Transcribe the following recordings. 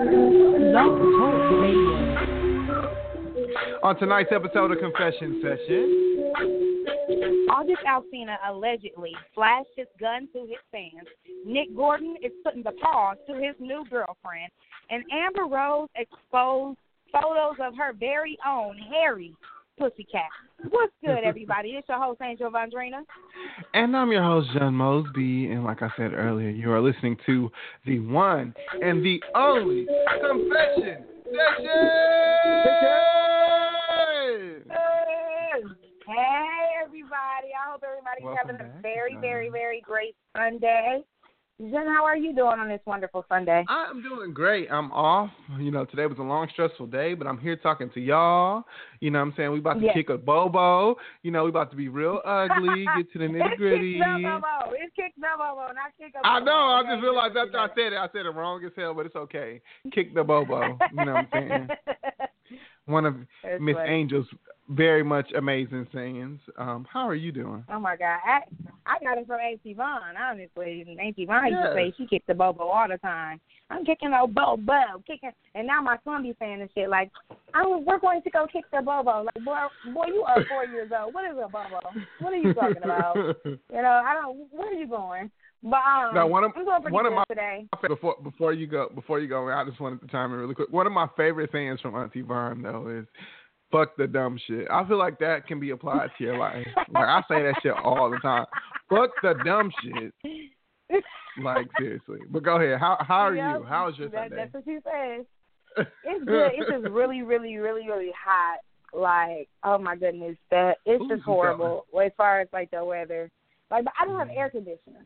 On tonight's episode of Confession Session, August Alsina allegedly flashed his gun to his fans. Nick Gordon is putting the paw to his new girlfriend. And Amber Rose exposed photos of her very own hairy pussycat. What's good, everybody? It's your host, Angel Vondrina. and I'm your host, John Mosby. And like I said earlier, you are listening to the one and the only Confession Session. Hey, everybody. I hope everybody's Welcome having a back. very, very, very great Sunday. Jen, how are you doing on this wonderful Sunday? I'm doing great. I'm off. You know, today was a long, stressful day, but I'm here talking to y'all. You know what I'm saying? We about to Yes. kick a bobo. You know, we about to be real ugly, get to the nitty gritty. It's kick the bobo. It's kick the bobo, not kick a I bobo, I know. I just realized after I said it, I said it wrong as hell, but it's okay. Kick the bobo. You know what I'm saying? One of Miss. Angel's very much amazing sayings. Um, how are you doing? Oh my God, I I got it from Auntie Vaughn. Honestly, and Auntie Vaughn used to say she kicked the bobo all the time. I'm kicking the bobo, kicking, and now my son be saying this shit like, "I'm we're going to go kick the bobo." Like, boy, boy, you are four years old. What is a bobo? What are you talking about? You know, I don't. Where are you going? But um, Now, one of- I'm doing pretty one of my- today. before before you go before you go, I just wanted to chime in really quick. One of my favorite sayings from Auntie Vaughn though is "fuck the dumb shit." I feel like that can be applied to your life. Like I say that shit all the time. Fuck the dumb shit. Like seriously. But go ahead. How how are Yep, you? How's your that, Sunday? That's what she says. It's good. It's just really, really, really, really hot. Like, oh my goodness, that it's Ooh, just horrible as far as like the weather. Like, but I don't have Mm-hmm. air conditioner.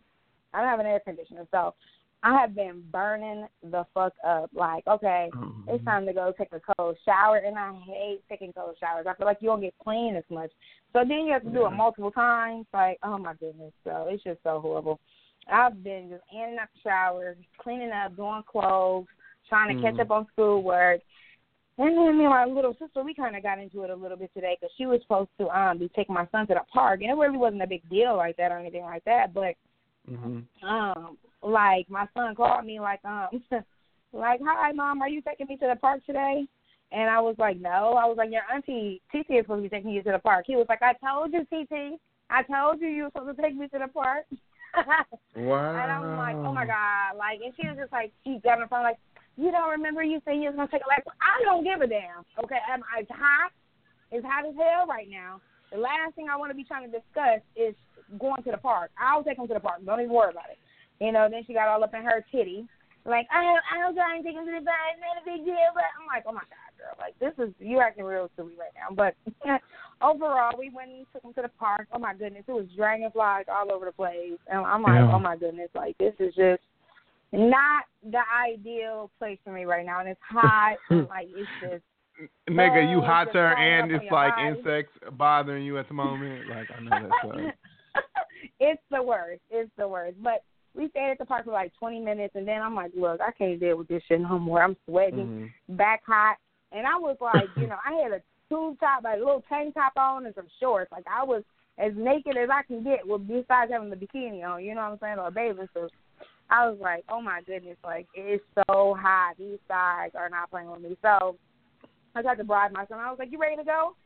I don't have an air conditioner, so I have been burning the fuck up. Like, okay, Mhm. it's time to go take a cold shower, and I hate taking cold showers. I feel like you don't get clean as much. So then you have to do it multiple times. Like, oh my goodness, so it's just so horrible. I've been just in and out the shower, cleaning up, doing clothes, trying to catch Mhm. up on schoolwork. And then me and my little sister, we kind of got into it a little bit today because she was supposed to um be taking my son to the park, and it really wasn't a big deal like that or anything like that. But Mhm. um, like my son called me like um, like hi mom, are you taking me to the park today? And I was like, no. I was like, your auntie TT is supposed to be taking you to the park. He was like, I told you, TT. I told you you were supposed to take me to the park. Wow. And I'm like, oh my god, like, and she was just like, she got on the phone like, you don't remember you saying you was gonna take a lap? I don't give a damn. Okay, I'm, it's hot. It's hot as hell right now. The last thing I want to be trying to discuss is going to the park. I'll take him to the park. Don't even worry about it. You know. Then she got all up in her titty, like, I I'll try and take him to the park. It's not a big deal. But I'm like, oh my god, girl, like this is you acting real silly right now. But overall, we went and took him to the park. Oh my goodness, it was dragonflies all over the place, and I'm like, Yeah. oh my goodness, like this is just not the ideal place for me right now, and it's hot. and, like it's just Nigga, you bugs hot just and it's like body. insects bothering you at the moment. Like I know that's right. It's the worst. It's the worst. But we stayed at the park for like 20 minutes, and then I'm like, look, I can't deal with this shit no more. I'm sweating, Mhm. back hot, and I was like, you know, I had a tube top, like a little tank top on, and some shorts. Like I was as naked as I can get, with besides having the bikini on. You know what I'm saying, or a bathing suit. I was like, oh my goodness, like it's so hot. These guys are not playing with me. So I got to bribe my son. I was like, you ready to go?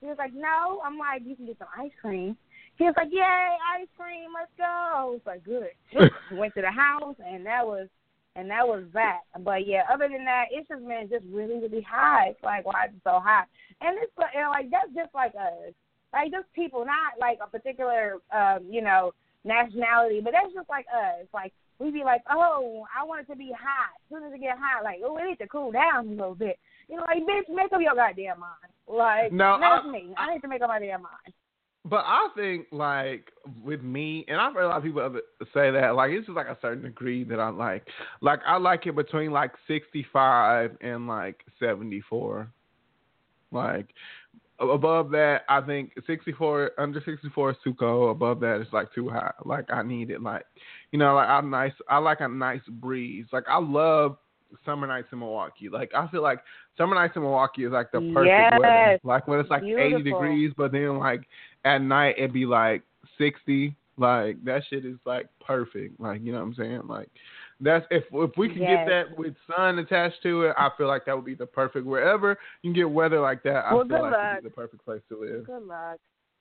He was like, no. I'm like, you can get some ice cream. He was like, yay, ice cream, let's go. I was like, good. Went to the house, and that was and that was that. But yeah, other than that, it's just been just really, really hot. It's like why is it so hot? And it's like, that's just like us, like just people, not like a particular, um, you know, nationality, but that's just like us. Like we be like, oh, I want it to be hot. As soon as it get hot, like, oh, it needs to cool down a little bit. You know, like bitch, make up your goddamn mind. Like No, that's I- me. I need to make up my damn mind. But I think like with me, and I've heard a lot of people say that like it's just like a certain degree that I like. Like I like it between like sixty five and like seventy four. Like above that, I think sixty four under sixty four is too cold. Above that, it's like too hot. Like I need it. Like you know, like I'm nice. I like a nice breeze. Like I love summer nights in Milwaukee. Like I feel like summer nights in Milwaukee is like the perfect Yes. weather. Like when it's like Beautiful. 80 degrees, but then like at night it'd be like 60. Like that shit is like perfect. Like you know what I'm saying? Like that's if if we can Yes. get that with sun attached to it, I feel like that would be the perfect wherever you can get weather like that. I Well, feel like luck. it'd be the perfect place to live. Good luck.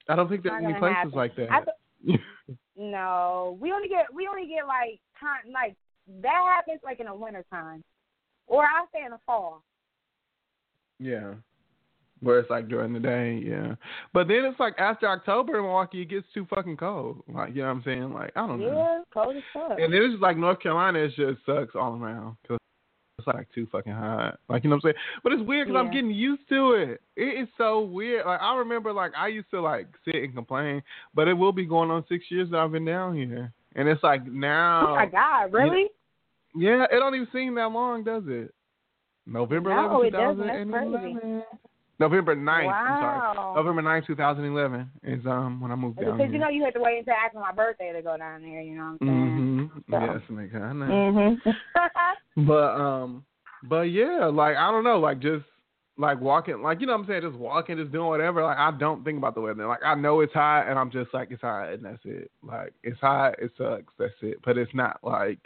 I don't think there's any places happen. like that. Th- No, we only get we only get like time like that happens like in the winter time, or I say in the fall. Yeah. Where it's like during the day, yeah. But then it's like after October in Milwaukee, it gets too fucking cold. Like, you know what I'm saying? Like, I don't know. Yeah, cold as fuck. And then it's just like North Carolina, it just sucks all around because it's like too fucking hot. Like, you know what I'm saying? But it's weird because I'm getting used to it. It is so weird. Like, I remember, like, I used to, like, sit and complain, but it will be going on six years that I've been down here. And it's like now. oh my god, really? Yeah, it don't even seem that long, does it? November No, 11th, it doesn't. That's 2011. November 9th, I'm sorry. Wow. November 9th, 2011 is um when I moved down Because you know you had to wait until after my birthday to go down there. You know what I'm hmm So. Yes, nigga, I know. saying? Mhm. But um, but yeah, like I don't know, like just like walking, like you know what I'm saying, just walking, just doing whatever. Like I don't think about the weather. Like I know it's hot, and I'm just like it's hot, and that's it. Like it's hot, it sucks, that's it. But it's not like.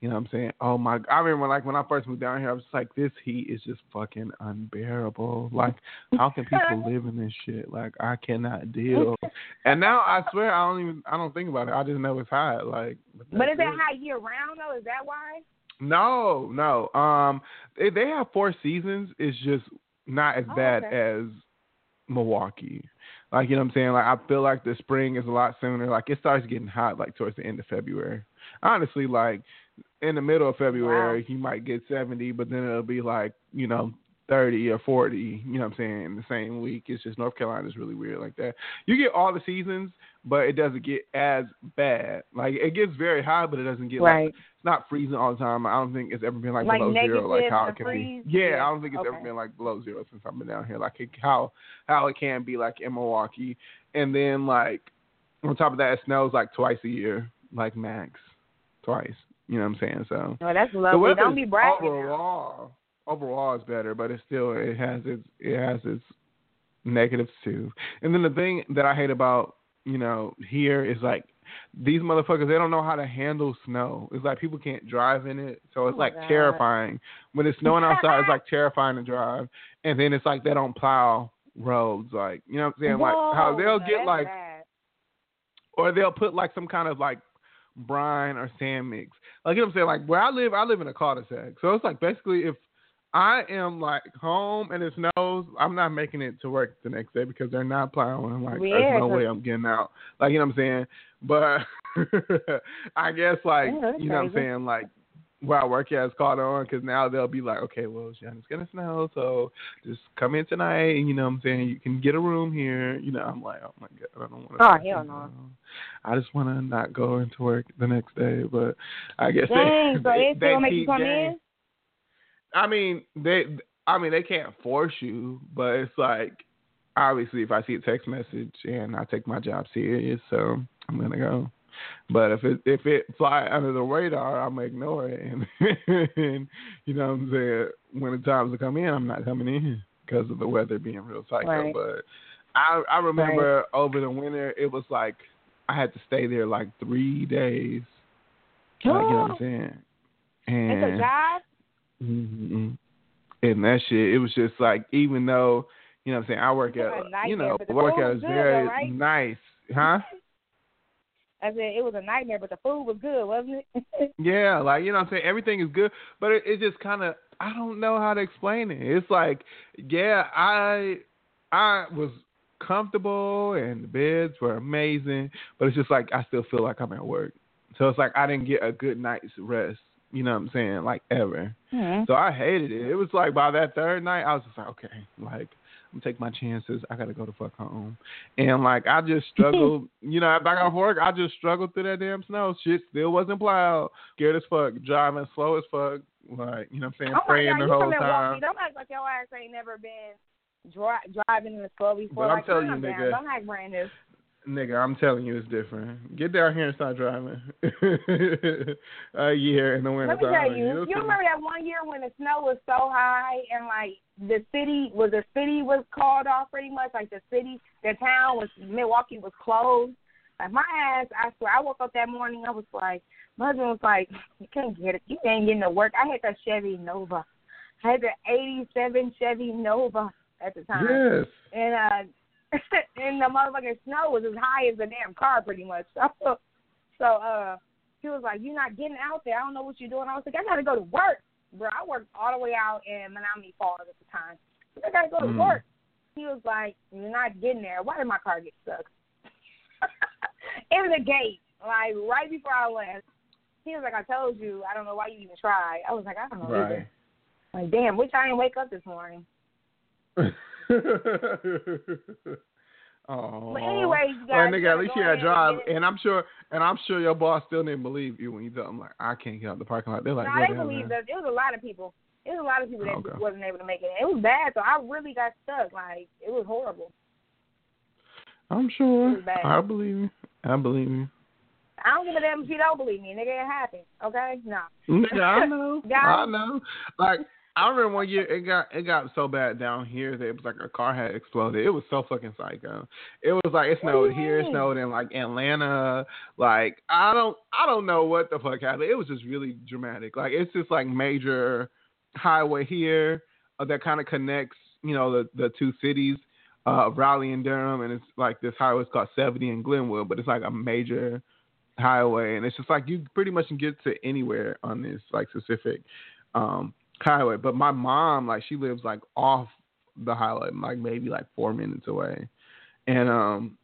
You know what I'm saying? Oh my! God, I remember like when I first moved down here, I was just like, this heat is just fucking unbearable. Like, how can people live in this shit? Like, I cannot deal. And now I swear I don't even I don't think about it. I just know it's hot. Like, but that's is it. hot year round though? Is that why? No, no. Um, they they have four seasons. It's just not as Oh, bad okay. as Milwaukee. Like you know what I'm saying? Like I feel like the spring is a lot sooner. Like it starts getting hot like towards the end of February. Honestly, like in the middle of February, you might get 70, but then it'll be like you know 30 or 40. You know what I'm saying? In the same week. It's just North Carolina's really weird like that. You get all the seasons, but it doesn't get as bad. Like it gets very hot, but it doesn't get like Right. it's not freezing all the time. I don't think it's ever been like, Like below zero, like how it can freeze? be. Yeah, Yeah, I don't think it's ever been like below zero since I've been down here. Like it, how how it can be like in Milwaukee, and then like on top of that, it snows like twice a year, like max, twice. You know what I'm saying? So Oh, that's lovely. Don't be bragging. now. overall overall is better, but it still it has its it has its negatives too. And then the thing that I hate about you know here is like these motherfuckers they don't know how to handle snow. It's like people can't drive in it, so it's Oh like God. terrifying when it's snowing outside. it's like terrifying to drive, and then it's like they don't plow roads. Like you know what I'm saying? like how they'll get like bad. or they'll put like some kind of like brine or sand mix. Like you know what I'm saying? Like where I live, I live in a cul-de-sac. So it's like basically if I am like home and it snows, I'm not making it to work the next day because they're not plowing. I'm Like Yeah, there's no way I'm getting out. Like you know what I'm saying? But I guess like Yeah, you know what I'm saying? Like where I work at is caught on because now they'll be like, okay, well, it's gonna snow, so just come in tonight, and you know what I'm saying you can get a room here. You know, I'm like, oh my god, I don't want to. Oh, hell no. I just want to not go into work the next day, but I guess Dang, they so they they, still make you come in? I mean, they. I mean, they can't force you, but it's like obviously if I see a text message and I take my job serious, so I'm gonna go. But if it if it fly under the radar, I'm gonna ignore it, and, and you know what I'm saying. When the times to come in, I'm not coming in because of the weather being real psycho. Right. But I I remember over the winter, it was like I had to stay there like three days. Like, you know what I'm saying? And It's a job? hmm And that shit, it was just like, even though, you know what I'm saying, I work at, a you know, work at is very right? nice. Huh? I said it was a nightmare, but the food was good, wasn't it? Yeah, like, you know what I'm saying, everything is good, but it, it just kind of, I don't know how to explain it. It's like, yeah, I, I was comfortable and the beds were amazing, but it's just like, I still feel like I'm at work. So it's like, I didn't get a good night's rest. You know what I'm saying? Like ever. Mhm. So I hated it. It was like by that third night, I was just like, okay, like I'm take my chances. I gotta go to fuck home. And like I just struggled, you know, back off work, I just struggled through that damn snow. Shit still wasn't plowed. Scared as fuck, driving slow as fuck. Like, you know what I'm saying? Oh Praying God, the whole time. Don't act like your ass ain't never been dri- driving in the slow before. But I'm like, telling you, calm down. nigga. Don't act brand new. Nigga, I'm telling you, it's different. Get down here and start driving. a year in the winter Let me tell you, you remember that one year when the snow was so high and like the city was the city was called off pretty much, like the city, the town was Milwaukee was closed. Like my ass, I swear, I woke up that morning, I was like, my husband was like, you can't get it, you ain't getting to work. I had that Chevy Nova, I had the '87 Chevy Nova at the time, Yes. and uh, and the motherfucking snow was as high as the damn car, pretty much. So, so uh, he was like, "You're not getting out there. I don't know what you're doing." I was like, "I gotta go to work, bro. I worked all the way out in Menominee Falls at the time. So I gotta go to Mm. work." He was like, "You're not getting there. Why did my car get stuck?" in the gate, like right before I left. He was like, "I told you. I don't know why you even tried." I was like, "I don't know Right. either." Like, damn, wish I didn't wake up this morning. Oh. But anyways, you Well, guys, nigga, at least you had ahead drive, and and I'm sure, and I'm sure your boss still didn't believe you when you told him like, I can't get out the parking lot. They're like, no, they whatever. believe that. There was a lot of people. There was a lot of people that Okay. wasn't able to make it. It was bad, so I really got stuck. Like it was horrible. I'm sure. It. I believe you. I believe you. I don't give a damn if you don't believe me, nigga. It happened. Okay, no. Nigga, I know. I know. Like I remember one year it got it got so bad down here that it was like a car had exploded. It was so fucking psycho. It was like it What do you snowed here, it snowed in like Atlanta. Like I don't I don't know what the fuck happened. It was just really dramatic. Like it's just like major highway here uh, that kind of connects you know the the two cities uh, of Raleigh and Durham, and it's like this highway is called 70 in Glenwood, but it's like a major highway, and it's just like you pretty much can get to anywhere on this like specific um, highway. But my mom, like, she lives like off the highway, like maybe like four minutes away, and um,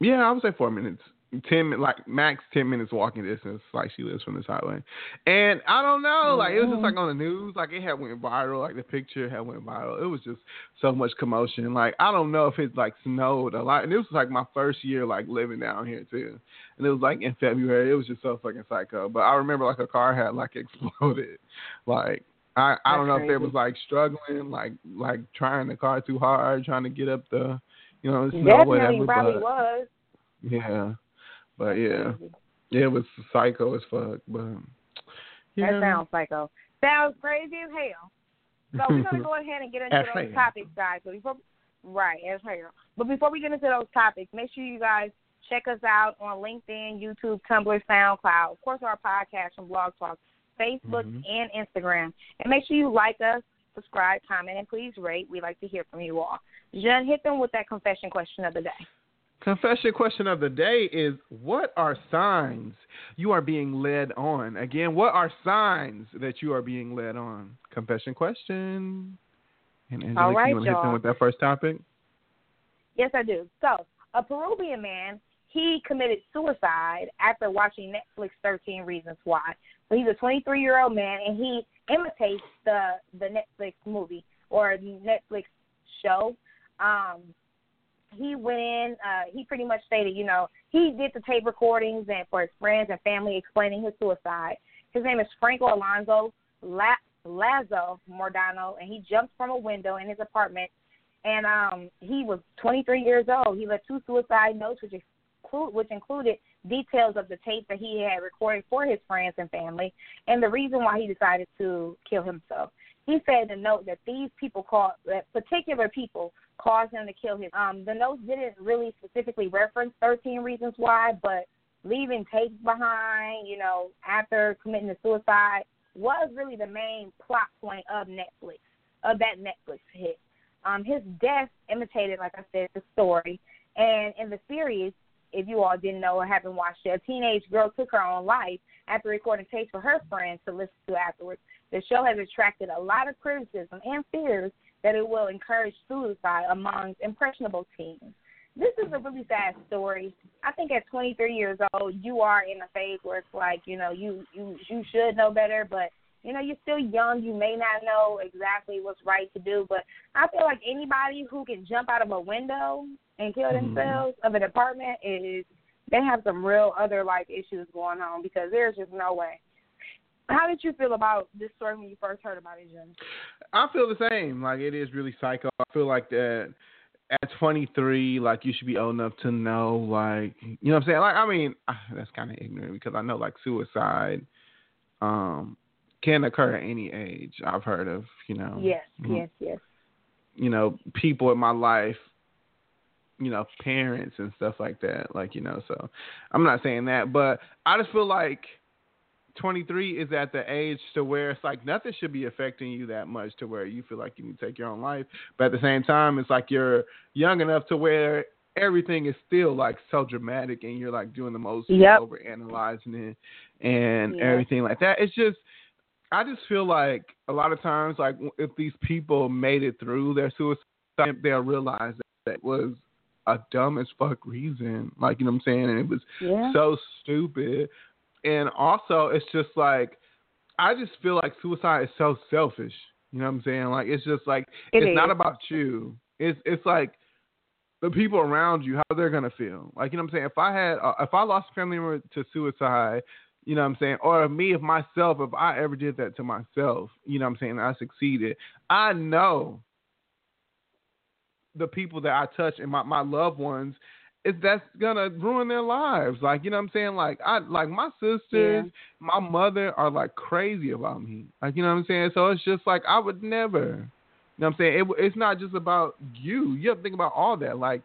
yeah, I would say four minutes. Ten like max ten minutes walking distance, like she lives from this highway, and I don't know, like it was just like on the news, like it had went viral, like the picture had went viral. It was just so much commotion. Like I don't know if it like snowed a lot, and it was like my first year like living down here too, and it was like in February. It was just so fucking psycho. But I remember like a car had like exploded, like. I, I don't know That's if they was like struggling, like like trying the car too hard, trying to get up the, you know, the snow, Definitely whatever. probably but was. yeah, but yeah, Crazy. yeah, it was psycho as fuck. But yeah, That sounds psycho. Sounds crazy as hell. So we're gonna go ahead and get into As those hell. topics, guys. So before, right, as hell. But before we get into those topics, make sure you guys check us out on LinkedIn, YouTube, Tumblr, SoundCloud, of course our podcast from Blog Talk, Facebook, Mhm. and Instagram. And make sure you like us, subscribe, comment, and please rate. We'd like to hear from you all. Jen, hit them with that confession question of the day. Confession question of the day is: What are signs you are being led on? Again, what are signs that you are being led on? Confession question. And Angelique, All right, you want to hit them with that first topic? Yes, I do. So, a Peruvian man, he committed suicide after watching Netflix 13 Reasons Why. So he's a 23 year old man, and he imitates the the Netflix movie or Netflix show. Um, he went in. Uh, he pretty much stated, you know, he did the tape recordings and for his friends and family explaining his suicide. His name is Franco Alonso La- Lazo Mordano, and he jumped from a window in his apartment and um he was 23 years old. He left two suicide notes, which include which included details of the tape that he had recorded for his friends and family, and the reason why he decided to kill himself. He said in the note that these people called that particular people caused him to kill him. Um, the notes didn't really specifically reference 13 reasons why, but leaving tapes behind, you know, after committing the suicide was really the main plot point of Netflix, of that Netflix hit. Um, his death imitated, like I said, the story. And in the series, if you all didn't know or haven't watched it, a teenage girl took her own life after recording tapes for her friends to listen to afterwards. The show has attracted a lot of criticism and fears that it will encourage suicide among impressionable teens. This is a really sad story. I think at 23 years old, you are in a phase where it's like, you know, you you you should know better, but you know, you're still young. You may not know exactly what's right to do, but I feel like anybody who can jump out of a window and kill Mhm. themselves of an apartment is they have some real other life issues going on because there's just no way. How did you feel about this story when you first heard about it, Jim? I feel the same. Like it is really psycho. I feel like that at 23, like you should be old enough to know, like you know what I'm saying. Like I mean, that's kind of ignorant because I know like suicide um can occur at any age. I've heard of, you know. Yes, Mhm. yes, yes. You know, people in my life, you know, parents and stuff like that. Like you know, so I'm not saying that, but I just feel like 23 is at the age to where it's like nothing should be affecting you that much to where you feel like you need to take your own life. But at the same time, it's like you're young enough to where everything is still like so dramatic and you're like doing the most Yep. over analyzing it and Yeah. everything like that. It's just I just feel like a lot of times like if these people made it through their suicide they'll realize that it was a dumb as fuck reason. Like you know what I'm saying? And it was Yeah. so stupid. And also, it's just like I just feel like suicide is so selfish. You know what I'm saying? Like it's just like It it's not about you. It's it's like the people around you, how they're gonna feel. Like you know what I'm saying? If I had uh, if I lost a family member to suicide, you know what I'm saying, or me if myself, if I ever did that to myself, you know what I'm saying, I succeeded, I know the people that I touch and my, my loved ones is that's gonna ruin their lives. Like, you know what I'm saying? Like I like my sisters, Yeah. my mother are like crazy about me. Like, you know what I'm saying? So it's just like I would never. You know what I'm saying? It, it's not just about you. You have to think about all that. Like,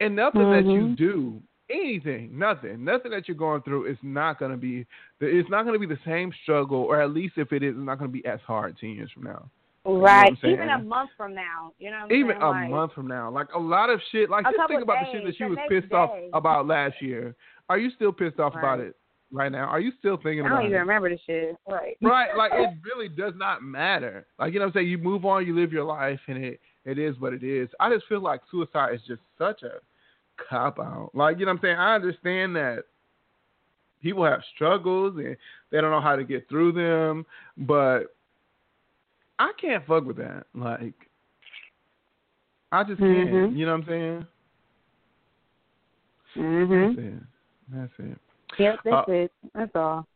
and nothing that you Mhm. do, anything, nothing, nothing that you're going through is not gonna be. It's not gonna be the same struggle, or at least if it is, it's not gonna be as hard ten years from now. Right. I'm saying? Even a month from now, you know what I'm Even a Like, month from now, like a lot of shit. Like just think about the shit that she was pissed off about last year. Are you still pissed off about it right now? Are you still thinking about? I about don't even it? remember the shit. Right. Right, like it really does not matter. Like you know what I'm saying? You move on, you live your life and it it is what it is. I just feel like suicide is just such a cop out. Like, you know what I'm saying? I understand that people have struggles and they don't know how to get through them, but I can't fuck with that. Like I just can't. Mhm. You know what I'm saying? Mhm. That's it. That's it. Yep, that's Uh, it. That's all.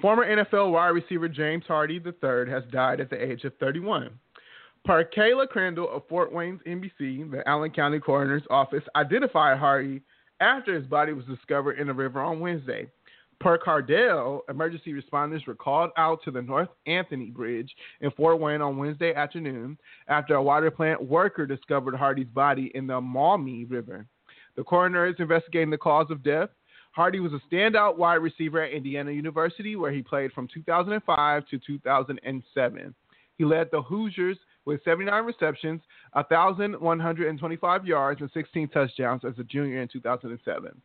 Former NFL wide receiver James Hardy III has died at the age of 31. Per Kayla Crandall of Fort Wayne's NBC, the Allen County Coroner's Office identified Hardy after his body was discovered in a river on Wednesday. Per Cardell, emergency responders were called out to the North Anthony Bridge in Fort Wayne on Wednesday afternoon after a water plant worker discovered Hardy's body in the Maumee River. The coroner is investigating the cause of death. Hardy was a standout wide receiver at Indiana University, where he played from 2005 to 2007. He led the Hoosiers with 79 receptions, 1,125 yards, and 16 touchdowns as a junior in 2007.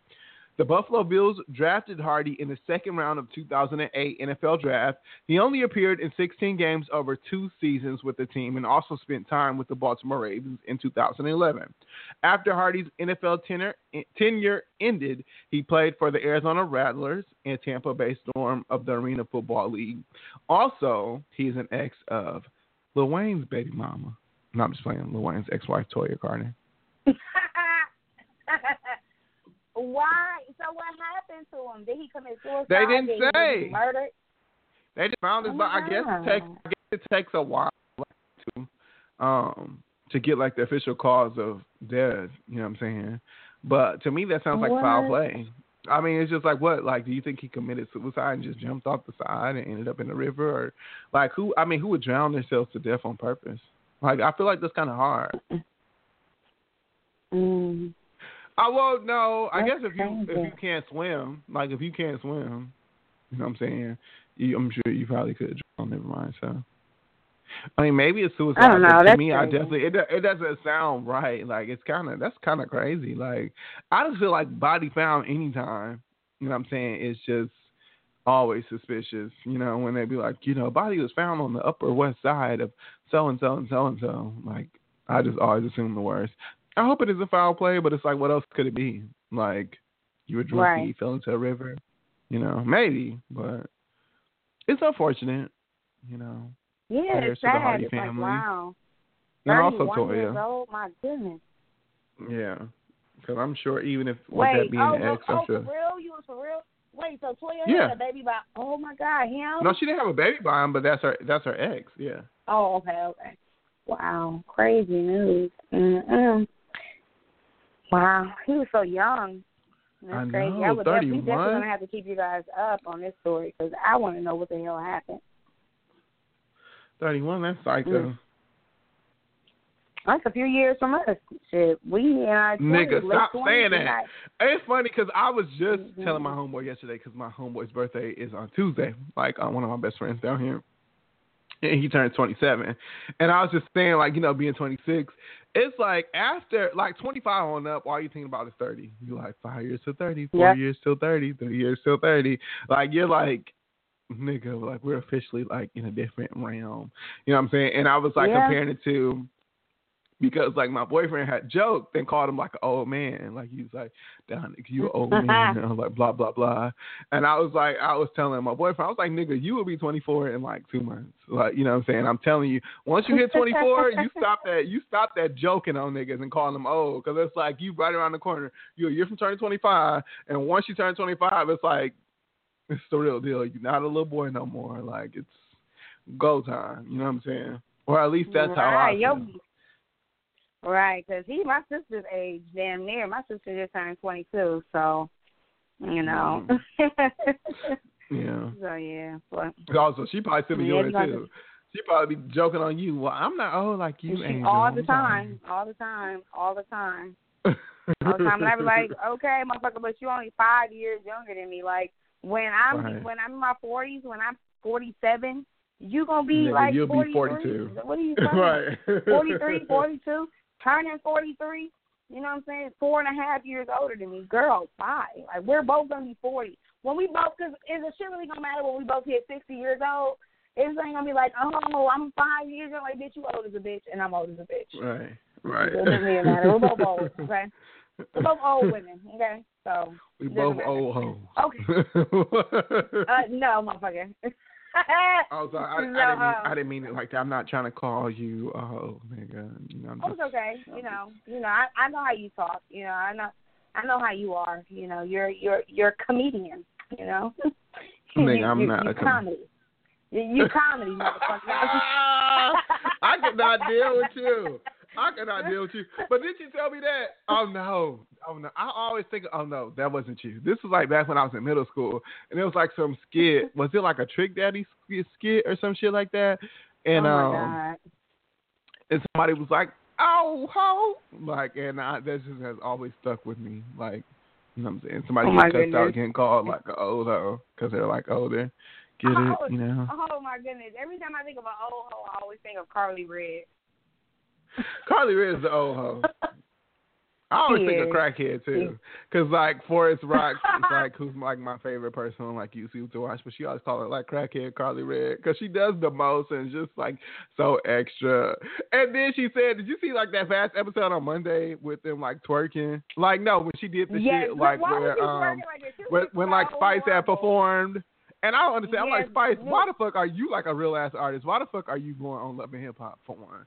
The Buffalo Bills drafted Hardy in the second round of 2008 NFL draft. He only appeared in 16 games over two seasons with the team and also spent time with the Baltimore Ravens in 2011. After Hardy's NFL tenure, eh, tenure ended, he played for the Arizona Rattlers and Tampa Bay Storm of the Arena Football League. Also, he's an ex of Lil Wayne's baby mama. No, I'm just playing. Lil Wayne's ex-wife, Toya Carter. Why? So what happened to him? Did he commit suicide? They didn't Did say. murdered? They just found his body. I guess it takes. I guess it takes a while to, um, to get like the official cause of death. You know what I'm saying? But to me, that sounds like foul play. I mean, it's just like what? Like, do you think he committed suicide and just jumped off the side and ended up in the river, or like who? I mean, who would drown themselves to death on purpose? Like, I feel like that's kind of hard. Mm. I well, no. I guess if you if you can't swim, like if you can't swim, you know what I'm saying. You, I'm sure you probably could drown. Never mind. So, I mean, maybe it's suicide. I don't know, To me, I definitely it it doesn't sound right. Like it's kind of that's kind of crazy. Like I just feel like body found anytime. You know what I'm saying? It's just always suspicious. You know when they be like, you know, body was found on the upper west side of so and so and so and so. Like I just always assume the worst. I hope it isn't foul play, but it's like, what else could it be? Like, you were drunk Right. you fell into a river. You know, maybe, but it's unfortunate, you know. Yeah, it's sad. It's like family. wow. And also Toya. old. My goodness. Yeah, because I'm sure even if with Wait, that being oh, an oh, ex, I'm oh, sure. for real? You was for real? Wait, so Toya Yeah. had a baby by? Oh my God, him? No, she didn't have a baby by him, but that's her. That's her ex. Yeah. Oh, okay, okay. Wow, crazy news. Mm-mm. Wow, he was so young. That's I crazy. know, I would definitely, we definitely gonna have to keep you guys up on this story because I want to know what the hell happened. Thirty-one. That's psycho. Mm. That's a few years from us. Shit, we in our Nigga, stop saying that. not- It's funny because I was just Mhm. telling my homeboy yesterday because my homeboy's birthday is on Tuesday. Like uh, one of my best friends down here, and he turned 27. And I was just saying, like you know, being 26, it's like after like 25 on up, all you thinking about is 30. You like five years to 30, four Yeah. years till 30, three years till 30. Like you're like. Nigga, like we're officially like in a different realm. You know what I'm saying? And I was like Yeah. comparing it to because like my boyfriend had joked and called him like an old man. Like he was like, "Down, you an old man." And I was like, blah blah blah. And I was like, I was telling my boyfriend, I was like, "Nigga, you will be 24 in like two months." Like you know what I'm saying? I'm telling you, once you hit 24, you stop that. You stop that joking on niggas and calling them old because it's like you right around the corner. You're a year from turning 25, and once you turn 25, it's like it's the real deal. You're not a little boy no more. Like it's go time. You know what I'm saying? Or at least that's how I right, feel. Right, because he my sister's age, damn near. My sister just turned 22, so you know. Yeah. Mm. so yeah, but Also, she probably still be Yeah, doing it too. She probably be joking on you. Well, I'm not old like you, she, Angel. all the time, all the time, all the time. all the time. And I be like, okay, motherfucker, but you're only five years younger than me. Like when I'm Right. when I'm in my forties, when I'm forty seven, you gonna be Nigga, like you'll be 42. What are you talking right. 43, 42, turning 43. You know what I'm saying? Four and a half years older than me. Girl, five. Like, we're both going to be 40. When we both, because is it shit really going to matter when we both hit 60 years old? It's ain't going to be like, oh, I'm five years old. Like, bitch, you old as a bitch, and I'm old as a bitch. Right. Right. It doesn't really matter. We're both old, okay? We're both old women, okay? So, we both matter. old hoes. Okay. uh, no, motherfucker. I was like, I, I, didn't mean, uh, I didn't mean it like that. I'm not trying to call you, oh, nigga. You know, I'm Oh, just, it's okay. You know, you know, I, I know how you talk. You know, I know, I know how you are. You know, you're you're you're a comedian. You know, Nigga, you, I'm you, not you a com- comedy. You, you comedy, motherfucker. I cannot deal with you. I cannot deal with you. But did you tell me that? Oh no. Oh no. I always think oh no, that wasn't you. This was like back when I was in middle school and it was like some skit. Was it like a trick daddy skit- or some shit like that? And oh um god. and somebody was like, "Oh, ho!" Like, and I, that just has always stuck with me. Like, you know what I'm saying? Somebody Oh, gets cussed out getting called like an old hoe because they're like older. Get Oh, it? You know? Oh my goodness! Every time I think of an old hoe, I always think of Karlie Redd. Karlie Redd is the old hoe. I always think of crackhead too, cause like Forrest Rock, is like who's like my favorite person on like YouTube to watch, but she always call her like crackhead Karlie Redd, cause she does the most and just like so extra. And then she said, "Did you see like that fast episode on Monday with them like twerking? Like no, when she did the yes, shit like where um like when, when like Spice had performed." And I don't understand. I'm like, Spice, yes. why the fuck are you like a real ass artist? Why the fuck are you going on Love and Hip Hop for one?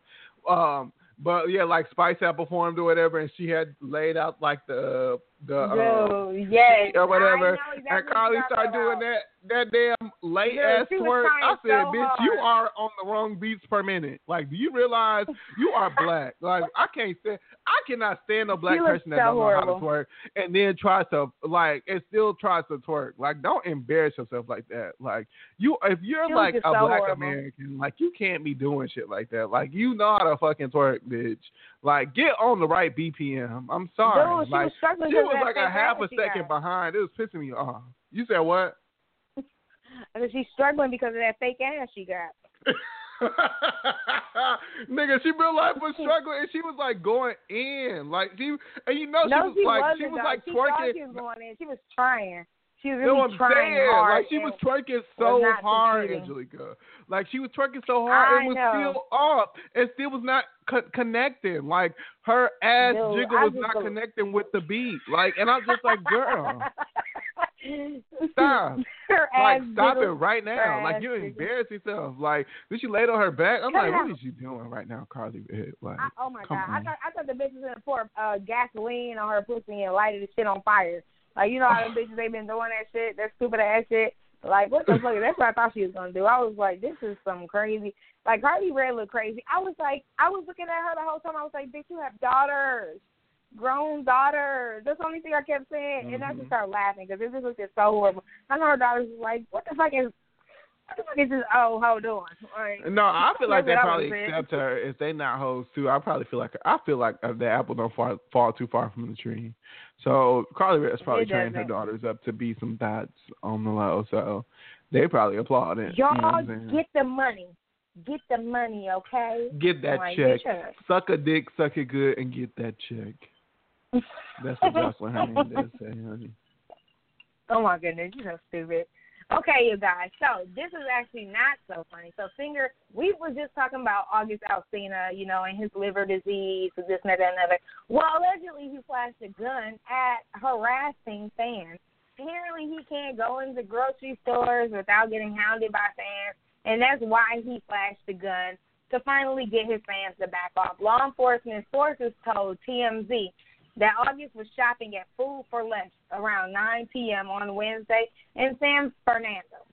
Um, but yeah, like Spice had performed or whatever, and she had laid out like the the uh, Dude, yes, or whatever, exactly and Karlie started doing that that damn late ass twerk. I said, so bitch, you are on the wrong beats per minute. Like, do you realize you are black? like, I can't stand. I cannot stand a black She person that so don't know how to twerk and then tries to like and still tries to twerk. Like, don't embarrass yourself like that. Like, you if you're She like a so black horrible. American, like you can't be doing shit like that. Like, you know how to fucking twerk, bitch. Like, get on the right BPM. I'm sorry. Dude, she like, was struggling she was like a half a second got. behind. It was pissing me off. You said what? I said she's struggling because of that fake ass she got. Nigga, she real life was struggling and she was like going in. Like she and you know no, she was like wasn't. she was though. like she twerking. she was going in. She was trying. She was really I'm trying saying? hard. Like she was and- twerking so was hard. Angelica. Like she was twerking so hard, I it was know. still off. It still was not co- connecting. Like her ass Dude, jiggle was not connecting with the beat. Like, and I was just like, girl. Stop. Like stop it right now. Like you embarrass yourself. Like did she laid on her back? I'm like, what is she doing right now, Karlie Like I, oh my god! I thought I thought the bitch was gonna pour uh, gasoline on her pussy and lighted the shit on fire. Like you know how oh. them bitches they been doing that shit, that stupid ass shit. Like what the fuck? That's what I thought she was gonna do. I was like, this is some crazy. Like Cardi Red look crazy. I was like, I was looking at her the whole time. I was like, bitch, you have daughters, grown daughters. That's the only thing I kept saying, and I just mm-hmm. started laughing because it just looked so horrible. I know her daughters was like, what the fuck is, what the fuck is this old? Like, No, I feel like they That's what I probably accept her if they not hoes too. I probably feel like I feel like uh, the apple don't fall, fall too far from the tree. So Karlie Redd's probably trained her daughters up to be some thoughts on the low. So they probably applaud it. you know Y'all get the money. Get the money, okay? Get that Like, check. uh, Suck a dick, suck it good, and get that check. That's what Joseline Hernandez said, honey. Oh my goodness, you're so stupid. Okay, you guys. So this is actually not so funny. So Singer, we was just talking about August Alsina, you know, and his liver disease, and this and that and another. Well, allegedly he flashed a gun at harassing fans. Apparently he can't go into grocery stores without getting hounded by fans, and that's why he flashed the gun to finally get his fans to back off. Law enforcement sources told TMZ that August was shopping at Food for Less around 9 p.m. on Wednesday in San Fernando.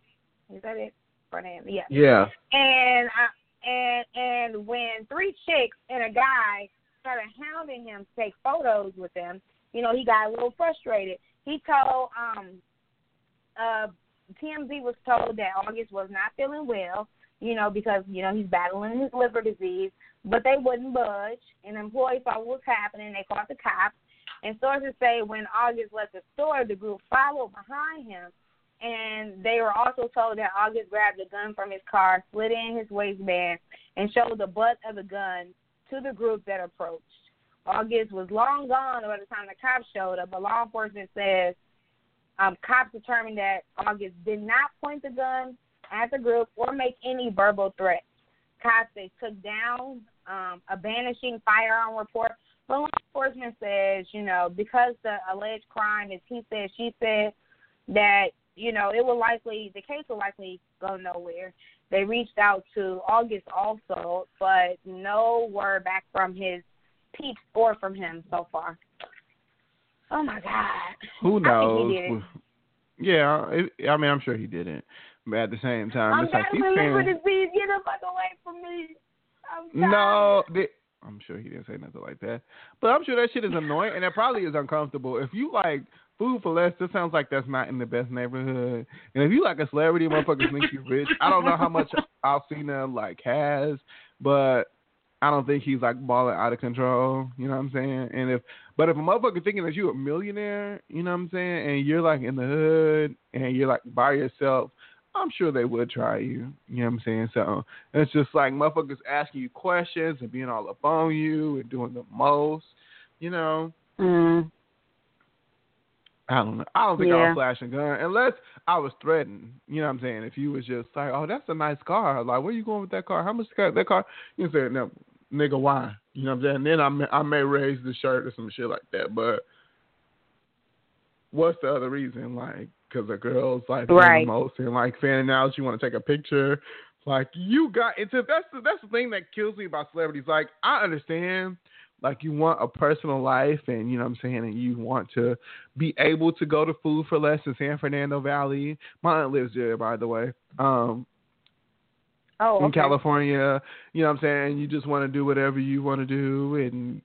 Is that it? Fernando, yeah. Yeah. And uh, and and when three chicks and a guy started hounding him to take photos with them, you know, he got a little frustrated. He told um uh TMZ was told that August was not feeling well, you know, because, you know, he's battling his liver disease, but they wouldn't budge. An employee saw what was happening, they called the cops. And sources say when August left the store, the group followed behind him and they were also told that August grabbed a gun from his car, slid in his waistband, and showed the butt of the gun to the group that approached. August was long gone by the time the cops showed up, but law enforcement says um, cops determined that August did not point the gun at a group or make any verbal threats. Cops they took down um, a brandishing firearm report, but law enforcement says, you know, because the alleged crime is he said, she said, that you know it will likely the case will likely go nowhere. They reached out to August also, but no word back from his peeps or from him so far. Oh my God! Who knows? Yeah, I mean, I'm sure he didn't. But at the same time, I'm it's like he's paying. Get the fuck away from me! I'm No, they, I'm sure he didn't say nothing like that. But I'm sure that shit is annoying, and it probably is uncomfortable. If you like food for less, this sounds like that's not in the best neighborhood. And if you like a celebrity, motherfuckers think you rich. I don't know how much Alsina like has, but I don't think he's like balling out of control. You know what I'm saying? And if, but if a motherfucker thinking that you a millionaire, you know what I'm saying, and you're like in the hood and you're like by yourself, I'm sure they would try you. You know what I'm saying? So it's just like motherfuckers asking you questions and being all up on you and doing the most. You know, Mm. I don't know. I don't think I Yeah. would flash a gun unless I was threatened. You know what I'm saying? If you was just like, oh, that's a nice car. Like, where you going with that car? How much car that car? You can say, no, nigga, why? You know what I'm saying? Then I may, I may raise the shirt or some shit like that. But what's the other reason? Like, because the girl's like Right. the most and like fanning out, you want to take a picture. Like you got into that's the that's the thing that kills me about celebrities. Like I understand, like you want a personal life and you know what I'm saying, and you want to be able to go to food for less in San Fernando Valley. My aunt lives there, by the way. Um, Oh, in. California, you know what I'm saying? You just want to do whatever you want to do and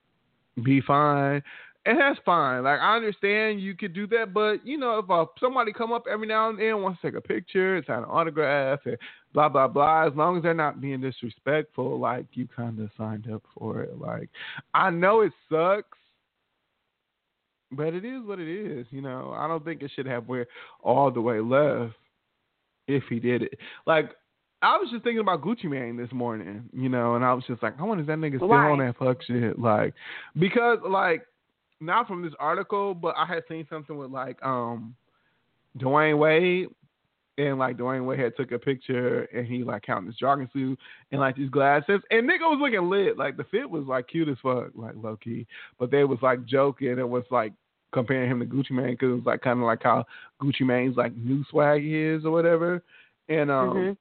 be fine. And that's fine. Like I understand you could do that, but you know, if uh, somebody come up every now and then wants to take a picture, sign an autograph, and blah blah blah, as long as they're not being disrespectful, like you kind of signed up for it. Like I know it sucks, but it is what it is. You know, I don't think it should have went all the way left if he did it. Like I was just thinking about Gucci Mane this morning, you know, and I was just like, I wonder if that nigga still Why? on that fuck shit, like, because like not from this article, but I had seen something with like um Dwyane Wade. And like Dwyane Wade had took a picture and he like counting his jogging suit and like these glasses and nigga was looking lit. Like the fit was like cute as fuck, like low key. But they was like joking. It was like comparing him to Gucci Mane because it was like kind of like how Gucci Mane's like new swag is or whatever, and um.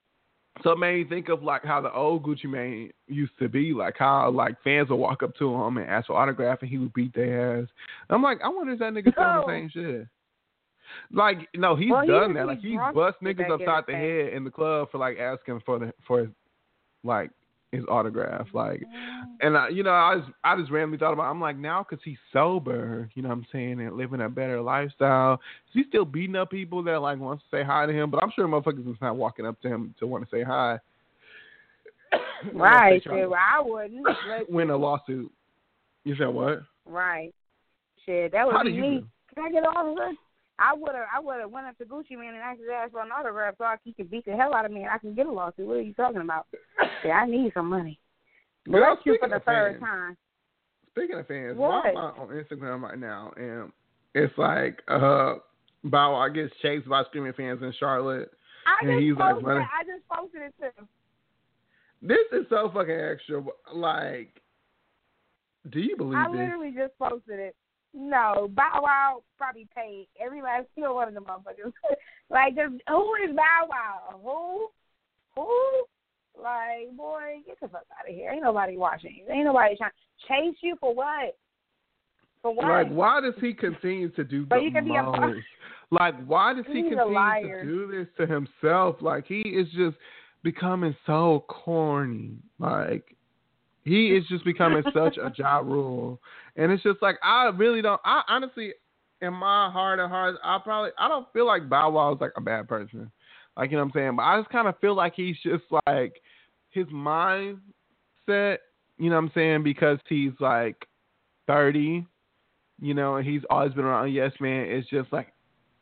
So it made me think of like how the old Gucci Mane used to be, like how like fans would walk up to him and ask for autograph and he would beat their ass. I'm like, I wonder if that nigga still the same shit. Like, no, he's Well, done was that. Like he's bust niggas upside the head in the club for like asking for the for like his autograph. Like, mm-hmm. and I, you know, I just I just randomly thought about. I'm like, now because he's sober, you know, what I'm saying, and living a better lifestyle. Is he still beating up people that like wants to say hi to him? But I'm sure motherfuckers is not walking up to him to want to say hi. Right. Shit, well, I wouldn't. win a lawsuit. You said what? right. Shit, that would How be do you me. Can I get all of autograph? I would have. I would have went up to Gucci Mane and asked his ass for an autograph so I, he could beat the hell out of me and I can get a lawsuit. What are you talking about? Yeah, I need some money. Bless Girl, you for the third fans, time. Speaking of fans, What? I'm on Instagram right now, and it's like uh, Bow Wow gets chased by screaming fans in Charlotte. I And just he's, like, posted. running- I just posted it too. This is so fucking extra. Like, do you believe I this? literally just posted it. No, Bow Wow probably paid every last single one of them motherfuckers. like, just who is Bow Wow? Who? Who? Like, boy, get the fuck out of here. Ain't nobody watching. Ain't nobody trying to chase you for what? For what? Like, why does he continue to do the be a- most? Like, why does he He's continue to do this to himself? Like, he is just becoming so corny. Like, he is just becoming such a Ja Rule. And it's just like, I really don't, I honestly, in my heart of hearts, I probably, I don't feel like Bow Wow is like a bad person. Like, you know what I'm saying? But I just kind of feel like he's just like, his mindset, you know what I'm saying? Because he's like 30, you know, and he's always been around Yes Man. It's just like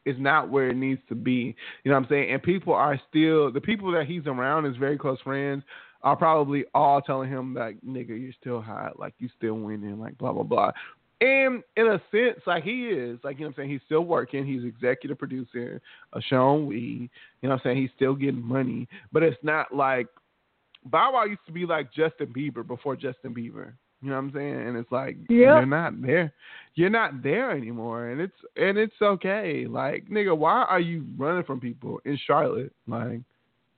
it's not where it needs to be. You know what I'm saying? And people are still the people that he's around, is very close friends, are probably all telling him like, nigga, you're still hot, like you still winning, like blah blah blah. And in a sense, like he is, like you know what I'm saying, he's still working, he's executive producer a show on We, you know what I'm saying, he's still getting money. But it's not like Bow Wow used to be like Justin Bieber before Justin Bieber. You know what I'm saying? And it's like Yeah. you're not there. You're not there anymore, and it's and it's okay. Like nigga, why are you running from people in Charlotte? Like,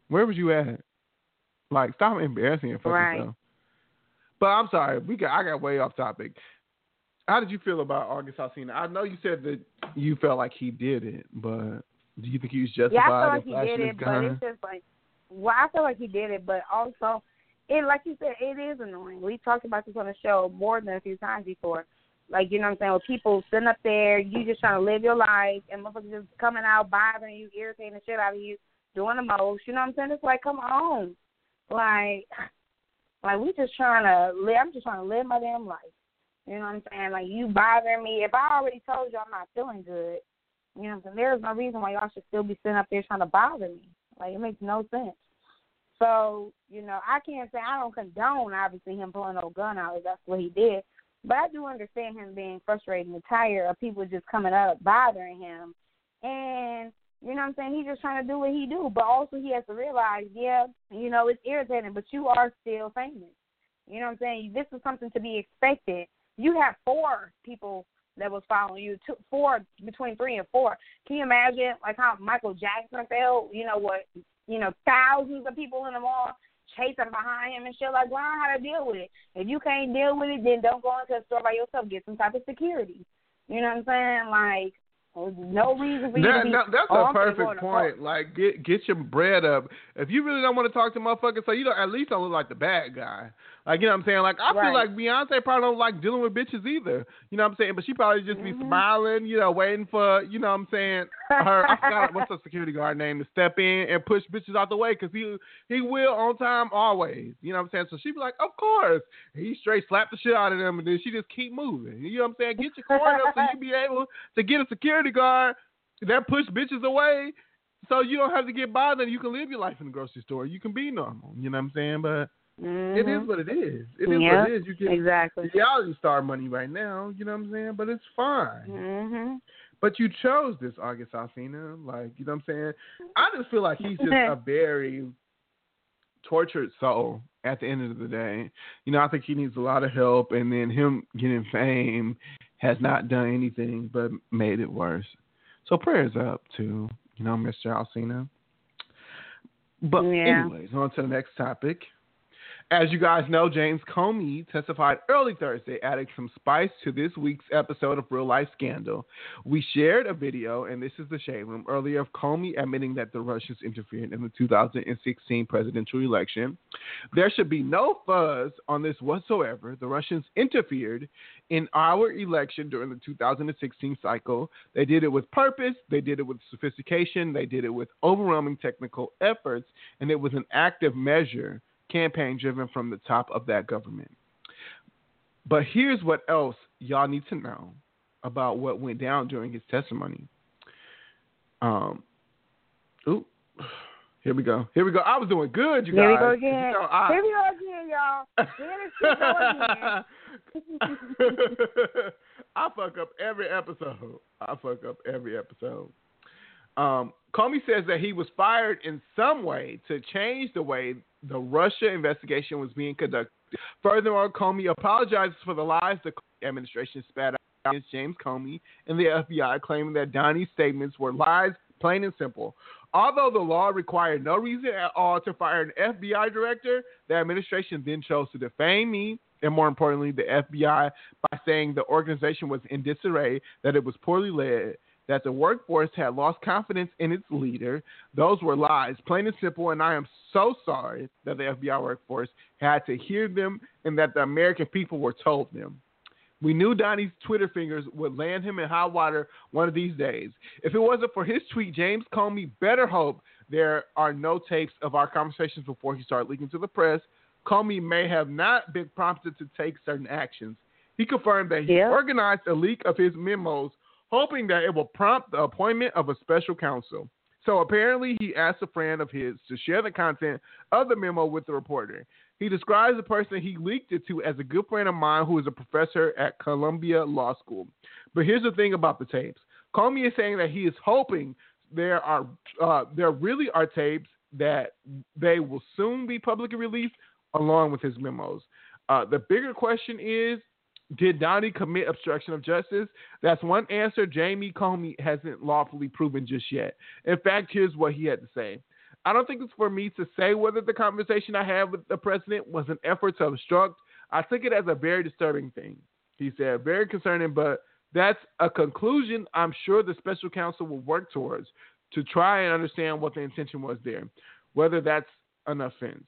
where was you at? Like, stop embarrassing your fucking Right. But I'm sorry, we got I got way off topic. How did you feel about August Alsina? I know you said that you felt like he did it, but do you think he was justified Yeah, I feel like he did it, but it's just like, well, I feel like he did it, but also, it like you said, it is annoying. We talked about this on the show more than a few times before. Like you know what I'm saying? With people sitting up there, you just trying to live your life, and motherfuckers just coming out bothering you, irritating the shit out of you, doing the most. You know what I'm saying? It's like, come on, like, like we just trying to live. I'm just trying to live my damn life. You know what I'm saying? Like you bothering me. If I already told you I'm not feeling good, you know what I'm saying? There's no reason why y'all should still be sitting up there trying to bother me. Like it makes no sense. So, you know, I can't say I don't condone obviously him pulling no gun out if that's what he did. But I do understand him being frustrated and tired of people just coming up bothering him. And you know what I'm saying? He's just trying to do what he do. But also he has to realize, yeah, you know, it's irritating, but you are still famous. You know what I'm saying? This is something to be expected. You have four people that was following you, two, four between three and four. Can you imagine like how Michael Jackson felt? You know what? You know, thousands of people in the mall chasing behind him and shit. Like, learn how to deal with it. If you can't deal with it, then don't go into a store by yourself. Get some type of security. You know what I'm saying? Like, there's no reason for you That, to be. that- that's oh, a I'm finna go perfect point. Like, get get your bread up. If you really don't want to talk to motherfuckers, so you don't at least don't look like the bad guy. Like, you know what I'm saying? Like, I feel like Beyonce probably don't like dealing with bitches either. You know what I'm saying? But she probably just be Mhm. smiling, you know, waiting for, you know what I'm saying? Her, I forgot what's the security guard name to step in and push bitches out the way because he he will on time always. You know what I'm saying? So she be like, of course. He straight slap the shit out of them and then she just keep moving. You know what I'm saying? Get your cord up so you be able to get a security guard that push bitches away so you don't have to get bothered. You can live your life in the grocery store. You can be normal. You know what I'm saying? But Mhm. it is what it is. It is Yeah, what it is. You get exactly. reality star money right now. You know what I'm saying? But it's fine. Mhm. But you chose this August Alsina. Like, you know what I'm saying? I just feel like he's just a very tortured soul at the end of the day. You know, I think he needs a lot of help and then him getting fame has not done anything but made it worse. So prayers up to you know Mr. Alsina. But Yeah. anyways, on to the next topic. As you guys know, James Comey testified early Thursday, adding some spice to this week's episode of Real Life Scandal. We shared a video, and this is the shade room earlier of Comey admitting that the Russians interfered in the 2016 presidential election. There should be no fuzz on this whatsoever. The Russians interfered in our election during the 2016 cycle. They did it with purpose, they did it with sophistication, they did it with overwhelming technical efforts, and it was an active measure campaign driven from the top of that government. But here's what else y'all need to know about what went down during his testimony. Um, ooh, here we go. Here we go. I was doing good, you Here we guys. go again. You know, I- Here we go again, y'all. Here this go again. I fuck up every episode. I fuck up every episode. Um, Comey says that he was fired in some way to change the way the Russia investigation was being conducted. Furthermore, Comey apologizes for the lies the administration spat out against James Comey and the FBI, claiming that Donnie's statements were lies, plain and simple. Although the law required no reason at all to fire an FBI director, the administration then chose to defame me and, more importantly, the FBI by saying the organization was in disarray, that it was poorly led, that the workforce had lost confidence in its leader. Those were lies, plain and simple, and I am so sorry that the FBI workforce had to hear them and that the American people were told them. We knew Donnie's Twitter fingers would land him in hot water one of these days. If it wasn't for his tweet, James Comey better hope there are no tapes of our conversations before he started leaking to the press. Comey may have not been prompted to take certain actions. He confirmed that he Yeah. organized a leak of his memos, hoping that it will prompt the appointment of a special counsel. So apparently, he asked a friend of his to share the content of the memo with the reporter. He describes the person he leaked it to as a good friend of mine who is a professor at Columbia Law School. But here's the thing about the tapes. Comey is saying that he is hoping there are uh, there really are tapes that they will soon be publicly released along with his memos. Uh, the bigger question is, did Donnie commit obstruction of justice? That's one answer Jamie Comey hasn't lawfully proven just yet. In fact, here's what he had to say. I don't think it's for me to say whether the conversation I had with the president was an effort to obstruct. I took it as a very disturbing thing. He said, very concerning, but that's a conclusion I'm sure the special counsel will work towards to try and understand what the intention was there, whether that's an offense.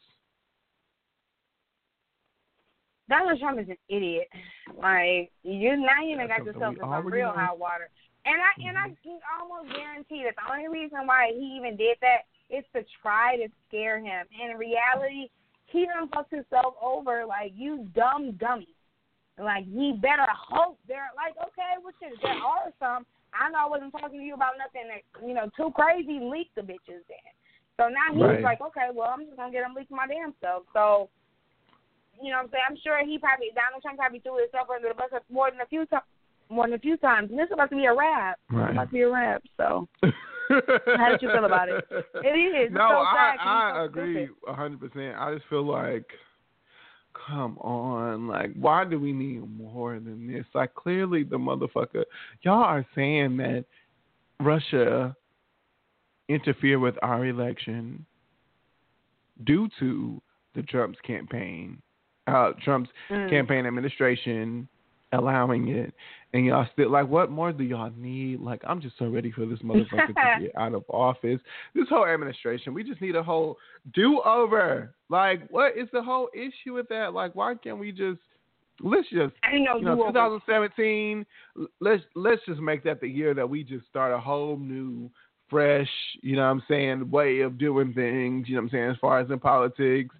Donald Trump is an idiot. Like you now you done got yourself in some real know. hot water. And I and I mm-hmm. can almost guarantee that the only reason why he even did that is to try to scare him. And in reality, he done fucked himself over like you dumb dummy. Like he better hope they're like, okay, well shit, there are some. I know I wasn't talking to you about nothing that you know, too crazy leak the bitches then. So now he's Right. like, Okay, well I'm just gonna get him leak my damn stuff. So you know what I'm saying? I'm sure he probably Donald Trump probably threw himself under the bus more than a few times more than a few times. And this is about to be a rap. Right. It's about to be a rap, so How did you feel about it? It is. No, so I sad 'cause he's I so agree a hundred percent. I just feel like, come on, like why do we need more than this? Like clearly the motherfucker, y'all are saying that Russia interfered with our election due to the Trump's campaign, uh, Trump's Mm. campaign administration allowing it, and y'all still like, what more do y'all need? Like, I'm just so ready for this motherfucker to get out of office. This whole administration, we just need a whole do over. Like, what is the whole issue with that? Like, why can't we just let's just Ain't no you know, 2017. Let's let's just make that the year that we just start a whole new, fresh, you know, what I'm saying, way of doing things. You know, what I'm saying, as far as in politics,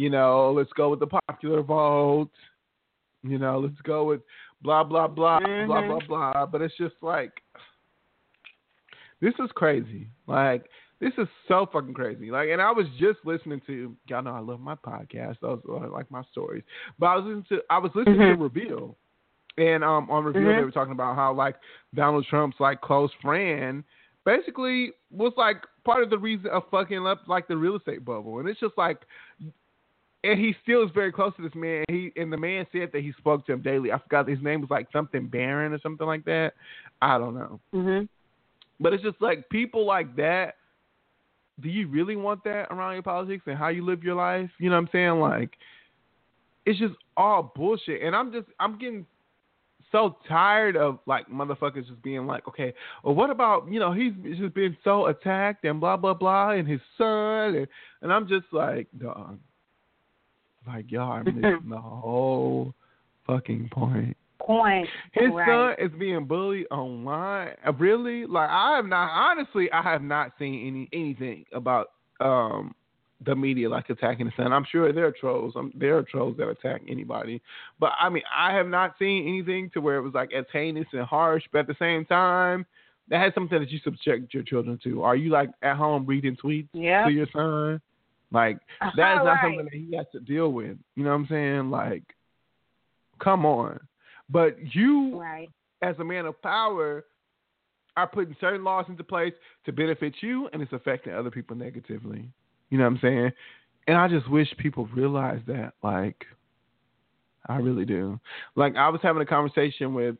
you know, let's go with the popular vote. You know, let's go with blah blah blah blah Mhm. blah blah. But it's just like this is crazy. Like this is so fucking crazy. Like, and I was just listening to y'all know I love my podcast. Those are like my stories. But I was listening to I was listening Mhm. to Reveal, and um on Reveal Mhm. they were talking about how like Donald Trump's like close friend basically was like part of the reason of fucking up like the real estate bubble, and it's just like and he still is very close to this man. He and the man said that he spoke to him daily. I forgot his name was like something Baron or something like that. I don't know. Mhm. But it's just like people like that. Do you really want that around your politics and how you live your life? You know what I'm saying? Like, it's just all bullshit. And I'm just, I'm getting so tired of like motherfuckers just being like, okay, well, what about you know he's just been so attacked and blah blah blah and his son and, and I'm just like, dog, like y'all are missing the whole fucking point. Point. His right. son is being bullied online. Really? Like I have not honestly I have not seen any anything about um the media like attacking the son. I'm sure there are trolls. Um, there are trolls that attack anybody. But I mean I have not seen anything to where it was like as heinous and harsh, but at the same time that has something that you subject your children to. Are you like at home reading tweets Yeah. to your son? Like that is not Right. something that he has to deal with. You know what I'm saying? Like, come on. But you Right. as a man of power, are putting certain laws into place to benefit you, and it's affecting other people negatively. You know what I'm saying? And I just wish people realize that. Like, I really do. Like, I was having a conversation with,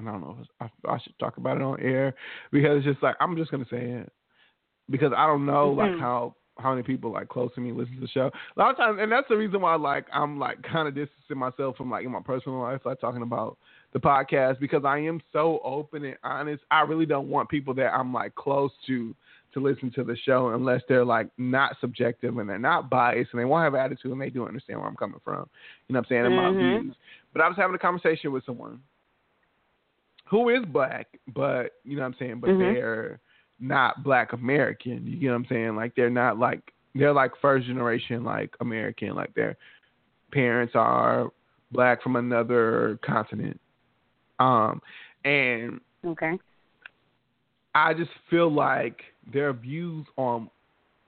I don't know, if I, I should talk about it on air because it's just like I'm just gonna say it because I don't know like Mhm. how how many people like close to me listen to the show. A lot of times, and that's the reason why like I'm like kind of distancing myself from like in my personal life, like talking about the podcast because I am so open and honest. I really don't want people that I'm like close to to listen to the show unless they're like not subjective and they're not biased and they won't have attitude and they do understand where I'm coming from. You know what I'm saying? And my views. But I was having a conversation with someone who is black, but you know what I'm saying, but Mhm. they're not black American. You get what I'm saying? Like they're not like they're like first generation like American, like their parents are black from another continent. Um and Okay. I just feel like their views on,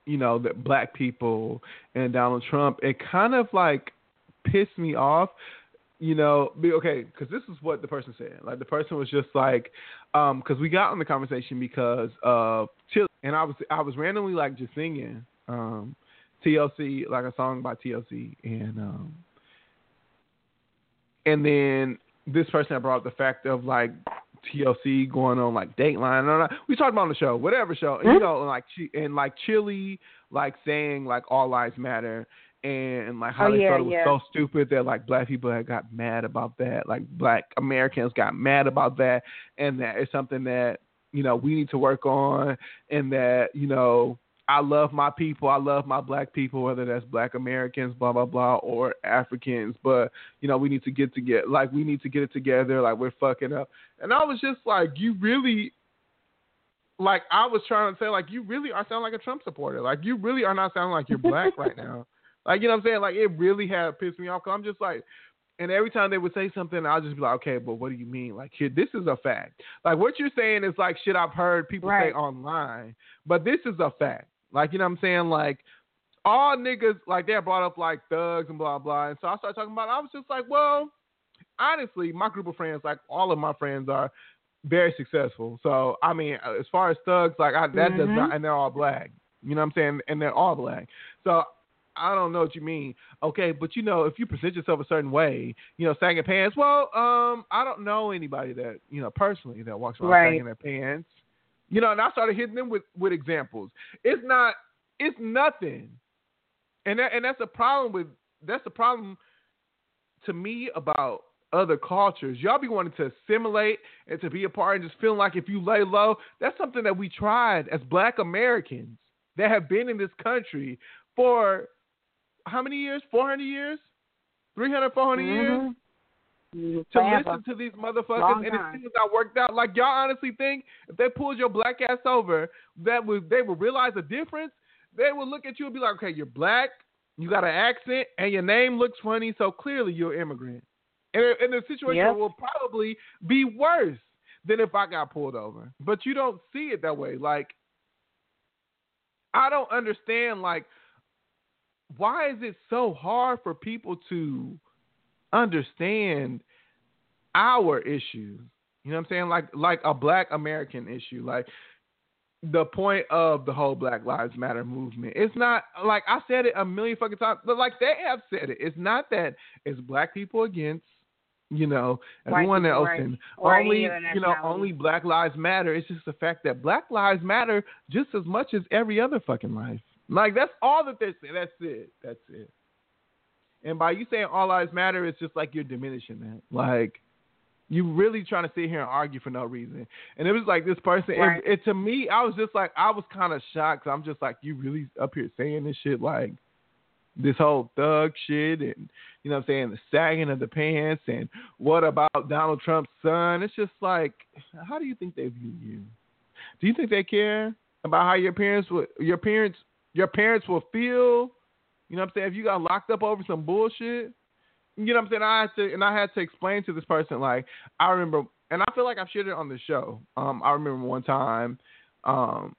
you know, that black people and Donald Trump, it kind of like pissed me off. You know, be, okay, because this is what the person said. Like the person was just like, um, because we got on the conversation because of Chili, and I was I was randomly like just singing um, TLC like a song by TLC, and um, and then this person had brought up the fact of like TLC going on like Dateline. No, we talked about on the show, whatever show. And, you know, like and like Chili, like saying like all lives matter, and like how Oh, they yeah, thought it was yeah. so stupid that like black people had got mad about that, like black Americans got mad about that, and that it's something that you know we need to work on, and that you know I love my people. I love my black people, whether that's black Americans, blah blah blah, or Africans. But you know, we need to get together. Like we need to get it together. Like we're fucking up. And I was just like, you really, like I was trying to say, like you really are sounding like a Trump supporter. Like you really are not sounding like you're black right now. Like you know what I'm saying? Like it really had pissed me off. Cause I'm just like. And every time they would say something, I'll just be like, okay, but what do you mean? Like, here, this is a fact. Like, what you're saying is like shit I've heard people say online, but this is a fact. Like, you know what I'm saying? Like, all niggas, like, they're brought up like thugs and blah, blah. And so I started talking about it. I was just like, well, honestly, my group of friends, like, all of my friends are very successful. So, I mean, as far as thugs, like, I, that does Mhm. not, and they're all black. You know what I'm saying? And they're all black. So, I don't know what you mean. Okay, but you know, if you present yourself a certain way, you know, sagging pants. Well, um, I don't know anybody that you know personally that walks around Right. sagging their pants. You know, and I started hitting them with with examples. It's not, it's nothing, and that, and that's a problem with that's the problem to me about other cultures. Y'all be wanting to assimilate and to be a part and just feeling like if you lay low, that's something that we tried as Black Americans that have been in this country for how many years? 400 years? 300, 400 years? Mhm. to Forever. listen to these motherfuckers, Long and as time. soon as I worked out, like y'all honestly think if they pulled your black ass over, that would they would realize the difference. They would look at you and be like, okay, you're black, you got an accent, and your name looks funny, so clearly you're an immigrant. And, and the situation Yep. will probably be worse than if I got pulled over. But you don't see it that way. Like, I don't understand. Like, why is it so hard for people to understand our issues? You know what I'm saying? Like like a black American issue. Like the point of the whole Black Lives Matter movement. It's not like I said it a million fucking times, but like they have said it. It's not that it's black people against, you know, everyone else right. and Or only you know only Black Lives Matter. It's just the fact that Black Lives Matter just as much as every other fucking life. Like that's all that they're saying. That's it. That's it. And by you saying all lives matter, it's just like you're diminishing that. Like you really trying to sit here and argue for no reason. And it was like this person. Right. It, it to me, I was just like, I was kind of shocked. 'cause I'm just like, you really up here saying this shit, like this whole thug shit, and you know what I'm saying, the sagging of the pants, and what about Donald Trump's son? It's just like, how do you think they view you? Do you think they care about how your parents would, your parents, your parents will feel? You know what I'm saying? If you got locked up over some bullshit, you know what I'm saying? I had to, and I had to explain to this person, like, I remember, and I feel like I've shared it on the show. Um, I remember one time, um,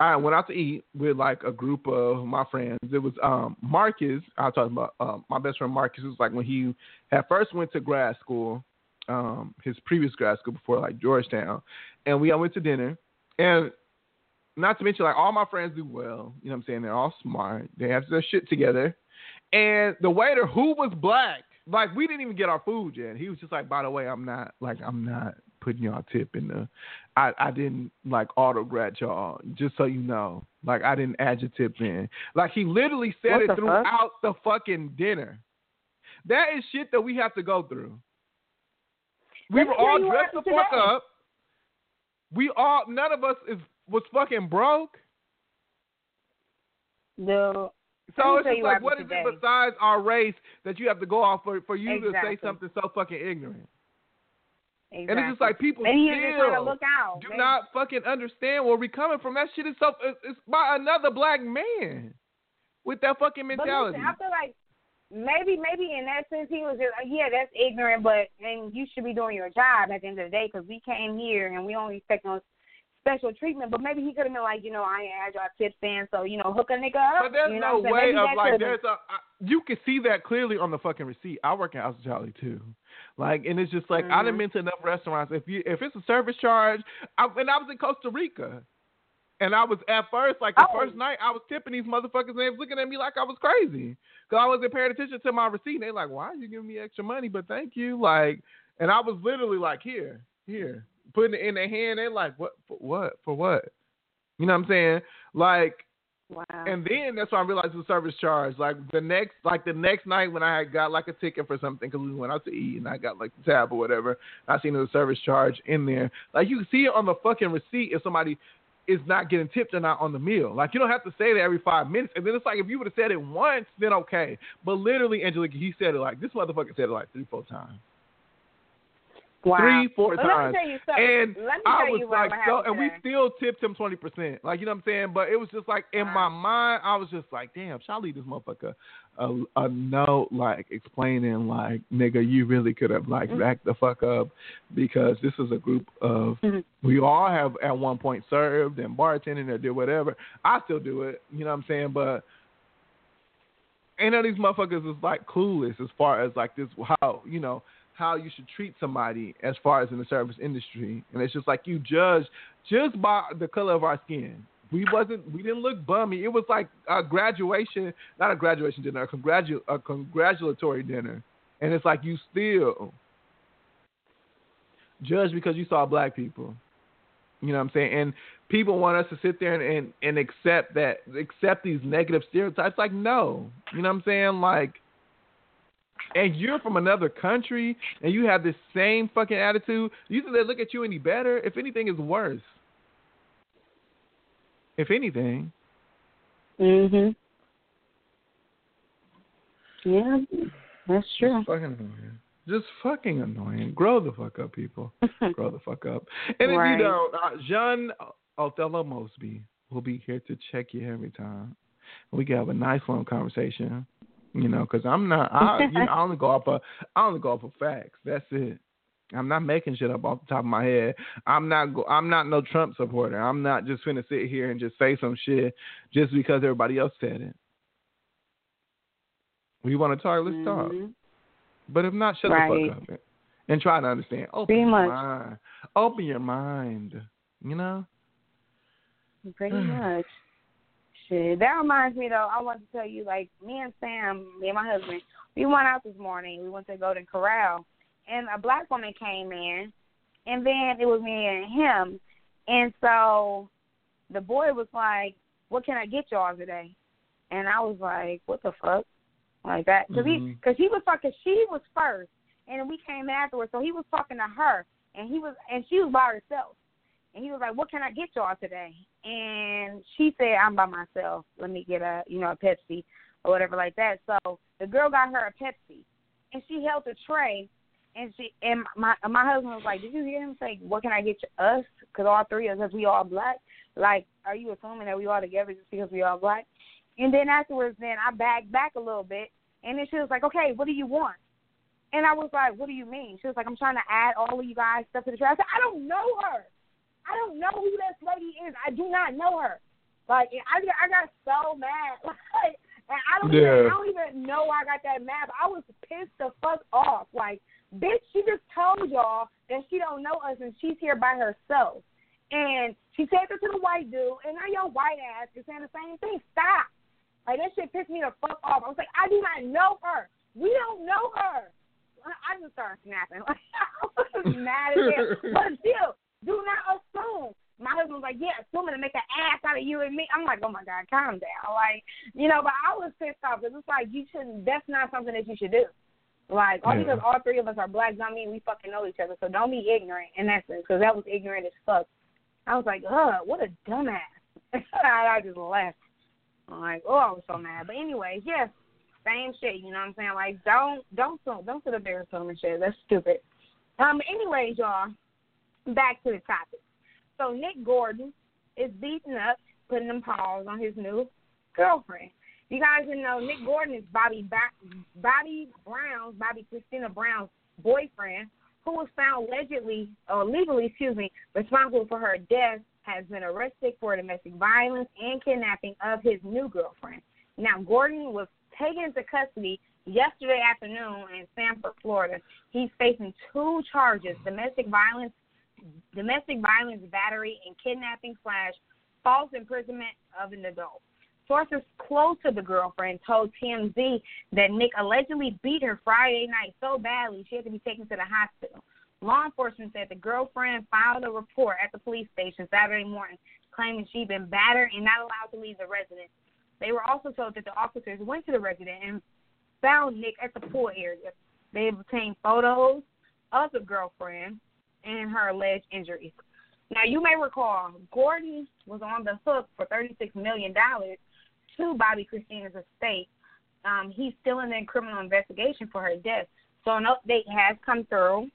I went out to eat with like a group of my friends. It was um Marcus. I was talking about uh, my best friend Marcus. It was like when he had first went to grad school, um, his previous grad school before like Georgetown, and we all went to dinner. And not to mention like all my friends do well. You know what I'm saying? They're all smart. They have their shit together. And the waiter who was black, like we didn't even get our food yet. He was just like, by the way, I'm not like I'm not putting y'all tip in the I, I didn't like autograph y'all, just so you know. Like I didn't add your tip in. Like he literally said What it the fuck? throughout the fucking dinner. That is shit that we have to go through. We were all dressed the fuck up. We all none of us is was fucking broke. No. So it's just like, what is happened it besides our race that you have to go off for for you to say something so fucking ignorant? exactly. And it's just like people to still look out. do not fucking understand where we coming from. That shit is so it's- by another black man with that fucking But mentality. listen, I feel like maybe, maybe in that sense, he was just, yeah, that's ignorant, but and you should be doing your job at the end of the day because we came here and we only expect no special treatment. But maybe he could have been like, you know, I ain't had y'all tips in, so you know, hook a nigga up. But there's you know no what I'm saying? way of like there's a I, you can see that clearly on the fucking receipt. I work at House Jolly too. Like and it's just like I done Mhm. been to enough restaurants. If you if it's a service charge, I, and I was in Costa Rica. And I was at first, like the Oh. first night, I was tipping these motherfuckers, and they was looking at me like I was crazy, cause I wasn't paying attention to my receipt. And they like, "Why are you giving me extra money?" But thank you, like, and I was literally like, "Here, here," putting it in their hand. They're like, "What? For what? For what?" You know what I'm saying? Like, Wow. and then that's when I realized the service charge. Like the next, like the next night when I had got like a ticket for something because we went out to eat and I got like the tab or whatever, I seen the service charge in there. Like you can see it on the fucking receipt if somebody is not getting tipped or not on the meal. Like you don't have to say that every five minutes. And then it's like if you would have said it once, then okay. But literally, Angelica, he said it like this motherfucker said it like three, four times. Wow. Three, four But times. Let me tell you something. And I was like, so, and we still tipped him twenty percent. Like you know what I'm saying? But it was just like in my mind, I was just like, damn, should I leave this motherfucker a, a note like explaining like, nigga, you really could have like Mhm. backed the fuck up because this is a group of Mhm. we all have at one point served and bartending or did whatever. I still do it. You know what I'm saying? But none of these motherfuckers is like clueless as far as like this how you know how you should treat somebody as far as in the service industry, and it's just like you judge just by the color of our skin. We wasn't, we didn't look bummy. It was like a graduation, not a graduation dinner, a, congratu- a congratulatory dinner, and it's like you still judge because you saw black people. You know what I'm saying? And people want us to sit there and, and, and accept that, accept these negative stereotypes. Like, no. You know what I'm saying? Like, and you're from another country and you have this same fucking attitude. You think they look at you any better? If anything, it's worse. If anything. Mhm. Yeah, that's true. Just fucking annoying. Just fucking annoying. Grow the fuck up, people. Grow the fuck up. And if Right. you don't, uh, Jean Othello Mosby will be here to check you every time. We can have a nice long conversation. You know, because I'm not. I, you know, I only go off of. I only go off of facts. That's it. I'm not making shit up off the top of my head. I'm not. Go, I'm not no Trump supporter. I'm not just gonna sit here and just say some shit just because everybody else said it. We want to talk. Let's talk. Mhm. But if not, shut Right. the fuck up and try to understand. Open Pretty your much. mind. Open your mind. You know. Pretty much. Shit. That reminds me though, I want to tell you, like me and Sam, me and my husband, we went out this morning. We went to Golden Corral, and a black woman came in, and then it was me and him, and so the boy was like, "What can I get y'all today?" And I was like, "What the fuck?" Like that, because Mhm. he, cause he was fucking, she was first, and we came afterwards. So he was talking to her, and he was, and she was by herself. And he was like, "What can I get y'all today?" And she said, "I'm by myself. Let me get a, you know, a Pepsi or whatever like that." So the girl got her a Pepsi, and she held the tray, and she and my my husband was like, "Did you hear him say, what can I get us? Because all three of us, we all black. Like, are you assuming that we all together just because we all black?" And then afterwards, then I backed back a little bit, and then she was like, "Okay, what do you want?" And I was like, "What do you mean?" She was like, "I'm trying to add all of you guys stuff to the tray." I said, "I don't know her." I don't know who this lady is. I do not know her. Like I I got so mad. Like and I don't Yeah. even I don't even know why I got that mad, but I was pissed the fuck off. Like, bitch, she just told y'all that she don't know us and she's here by herself. And she said that to the white dude, and now your white ass is saying the same thing. Stop. Like that shit pissed me the fuck off. I was like, I do not know her. We don't know her. I just started snapping. Like I was mad as hell. But still, do not assume. My husband was like, Yeah, assuming to make an ass out of you and me. I'm like, Oh my God, calm down. Like, you know, but I was pissed off because it's like you shouldn't that's not something that you should do. Like, all Yeah. because all three of us are black don't mean we fucking know each other. So don't be ignorant in that sense because that was ignorant as fuck. I was like, Ugh, what a dumbass. I just laughed. I'm like, oh, I was so mad. But anyways, yes, same shit. You know what I'm saying? Like, don't don't don't, don't sit up there and assuming shit. That's stupid. Um. Anyways, y'all, back to the topic. So Nick Gordon is beating up, putting them paws on his new girlfriend. You guys didn't know Nick Gordon is Bobby ba- Bobby Brown's Bobbi Kristina Brown's boyfriend, who was found allegedly or legally, excuse me, responsible for her death, has been arrested for domestic violence and kidnapping of his new girlfriend. Now Gordon was taken into custody yesterday afternoon in Sanford, Florida. He's facing two charges: domestic violence domestic violence, battery, and kidnapping slash false imprisonment of an adult. Sources close to the girlfriend told TMZ that Nick allegedly beat her Friday night so badly she had to be taken to the hospital. Law enforcement said the girlfriend filed a report at the police station Saturday morning claiming she'd been battered and not allowed to leave the residence. They were also told that the officers went to the residence and found Nick at the pool area. They obtained photos of the girlfriend and her alleged injuries. Now, you may recall Gordon was on the hook for $36 million to Bobbi Kristina's estate. Um, he's still in the criminal investigation for her death. So an update has come through.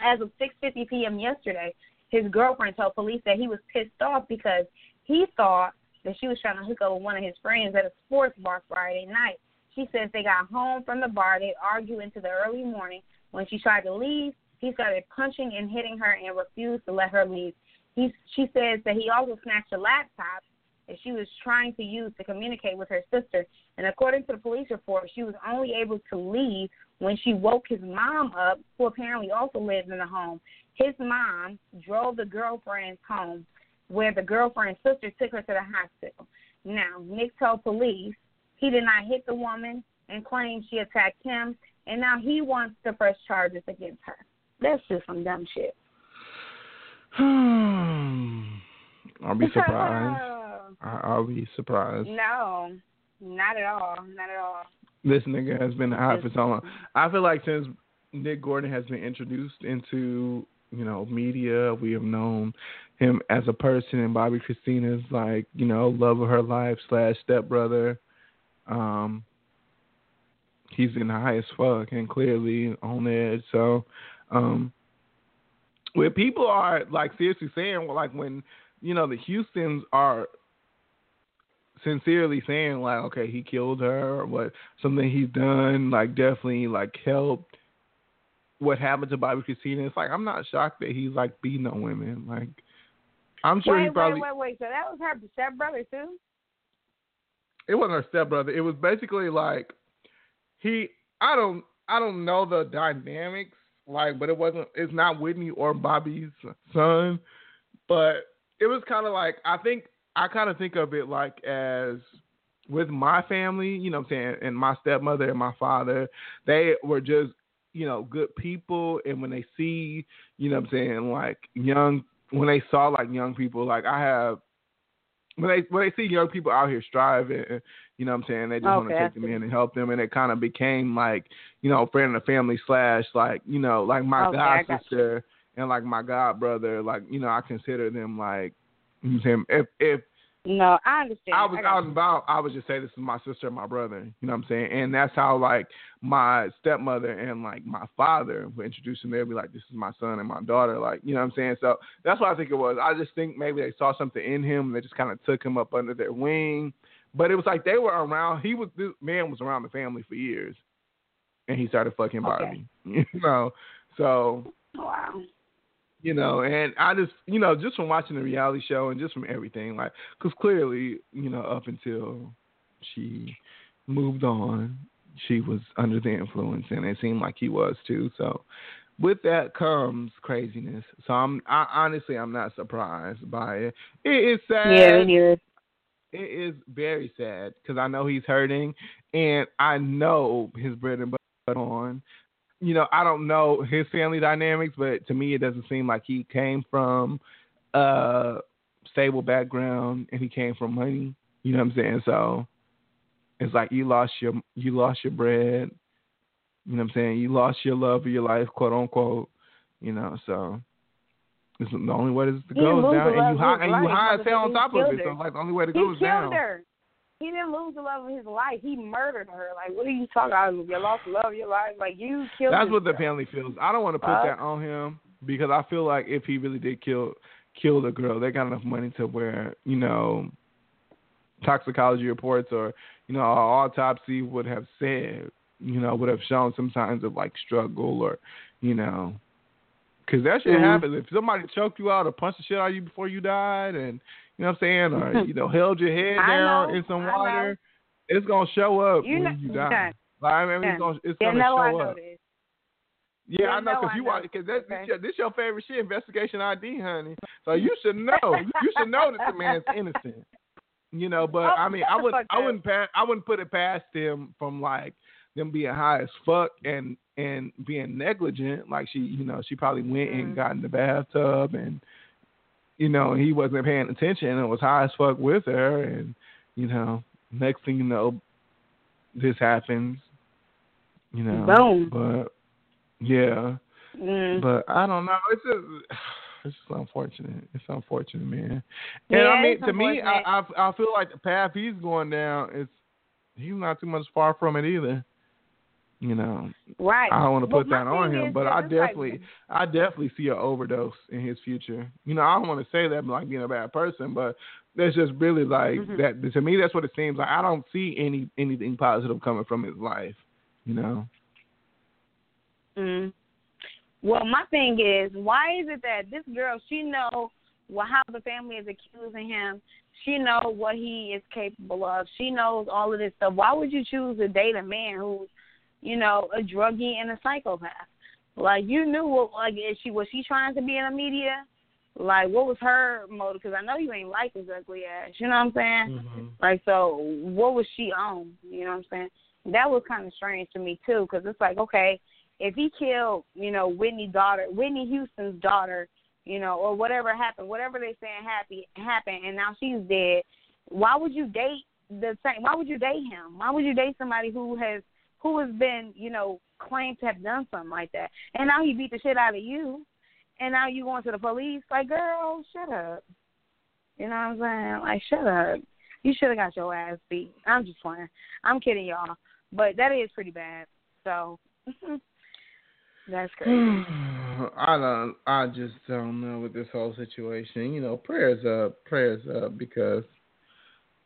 As of 6:50 p.m. yesterday, his girlfriend told police that he was pissed off because he thought that she was trying to hook up with one of his friends at a sports bar Friday night. She says they got home from the bar, they argued into the early morning. When she tried to leave, he started punching and hitting her and refused to let her leave. He, she says that he also snatched a laptop that she was trying to use to communicate with her sister. And according to the police report, she was only able to leave when she woke his mom up, who apparently also lives in the home. His mom drove the girlfriend's home, where the girlfriend's sister took her to the hospital. Now, Nick told police he did not hit the woman and claimed she attacked him, and now he wants to press charges against her. That's just some dumb shit. I'll be surprised. I'll be surprised. No, not at all. Not at all. This nigga has been hot for so long. I feel like since Nick Gordon has been introduced into you know media, we have known him as a person, and Bobbi Kristina's like you know love of her life slash stepbrother. Um, he's been high as fuck and clearly on edge. So, um, where people are like seriously saying, well, like when you know the Houston's are sincerely saying like, okay, he killed her or what something he's done like definitely like helped what happened to Bobbi Kristina. It's like I'm not shocked that he's like beating on women. Like I'm sure wait, he probably wait, wait, wait. So that was her stepbrother too? it wasn't her stepbrother. It was basically like he I don't I don't know the dynamics like but it wasn't it's not Whitney or Bobby's son, but it was kind of like I think I kind of think of it like as with my family, you know what I'm saying, and my stepmother and my father, they were just, you know, good people and when they see, you know what I'm saying, like young when they saw like young people, like I have when they when they see young people out here striving, you know what I'm saying, they just want to take them in and help them and it kind of became like, you know, friend of the family slash like, you know, like my Okay, god I got you. sister and like my god brother, like, you know, I consider them like you know saying if if No, I understand. I was out and about, I would just say this is my sister and my brother. You know what I'm saying? And that's how like my stepmother and like my father would introduce him. They'd be like, "This is my son and my daughter." Like, you know what I'm saying? So that's what I think it was. I just think maybe they saw something in him. And they just kind of took him up under their wing. But it was like they were around. He was this man was around the family for years, and he started fucking Barbie. You know, so Wow. you know, and I just, you know, just from watching the reality show and just from everything, like, because clearly, you know, up until she moved on, she was under the influence, and it seemed like he was too. So, with that comes craziness. So I'm, I honestly, I'm not surprised by it. It is sad Yeah, me neither. It is very sad because I know he's hurting, and I know his bread and butter on. You know, I don't know his family dynamics, but to me, it doesn't seem like he came from a stable background and he came from money. You know what I'm saying? So it's like you lost your you lost your bread. You know what I'm saying? You lost your love of your life, quote unquote. You know, so it's the only way to go is down, and you high and you high as hell on top of it. So it's like the only way to He go is killed down. her. He didn't lose the love of his life. He murdered her. Like, what are you talking about? You lost the love of your life. Like, you killed. That's what the family feels. I don't want to put Fuck. that on him because I feel like if he really did kill kill the girl, they got enough money to where you know toxicology reports or you know autopsy would have said you know would have shown some signs of like struggle or you know because that shit Mhm. happens if somebody choked you out or punched the shit out of you before you died and you know what I'm saying or you know held your head down know, in some water, it's gonna show up You when know, you die. yeah. Like, I mean, Yeah. it's gonna it's Yeah, gonna no, show up. this. Yeah, Yeah, I know because I you want because this, Okay. your, this your favorite shit, investigation ID, honey. So you should know. you, should know that the man's innocent. You know, but Oh, I mean, I would I wouldn't pa- I wouldn't put it past him from like them being high as fuck and and being negligent. Like she, you know, she probably went and got in the bathtub and you know he wasn't paying attention and was high as fuck with her and you know next thing you know this happens. You know, Boom. but yeah. Mm. But I don't know. It's just it's just unfortunate. It's unfortunate, man. And Yeah, I mean, to me, I. I I feel like the path he's going down is he's not too much far from it either. You know, Right. I don't want to put that on him, but I it's like- definitely, I definitely see an overdose in his future. You know, I don't want to say that like being a bad person, but that's just really like Mhm. that. To me, that's what it seems like. I don't see any anything positive coming from his life. You know. Mm. Well, my thing is, why is it that this girl, she know well, how the family is accusing him. She know what he is capable of. She knows all of this stuff. Why would you choose to date a man who's, you know, a druggie and a psychopath? Like you knew what, like, is she was she trying to be in the media? Like, what was her motive? Because I know you ain't like his ugly ass. You know what I'm saying? Mm-hmm. Like, so what was she on? You know what I'm saying? That was kind of strange to me too, because it's like, okay, if he killed, you know, Whitney's daughter, Whitney Houston's daughter, you know, or whatever happened, whatever they saying happy happened, and now she's dead. Why would you date the same? Why would you date him? Why would you date somebody who has who has been, you know, claimed to have done something like that, and now he beat the shit out of you, and now you going to the police? Like, girl, shut up. You know what I'm saying? Like, shut up. You should have got your ass beat. I'm just playing. I'm kidding, y'all. But that is pretty bad. So that's crazy. I don't. I just don't know with this whole situation. You know, prayers up, prayers up, because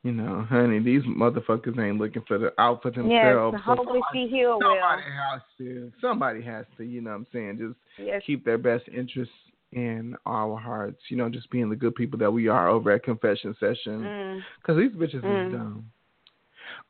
you know, honey, these motherfuckers ain't looking for the out for yes, themselves. So hopefully somebody, she heal somebody has to. Somebody has to. You know what I'm saying? Just Yes. keep their best interests in our hearts. You know, just being the good people that we are over at confession session. Mm. Because these bitches Mm. is dumb.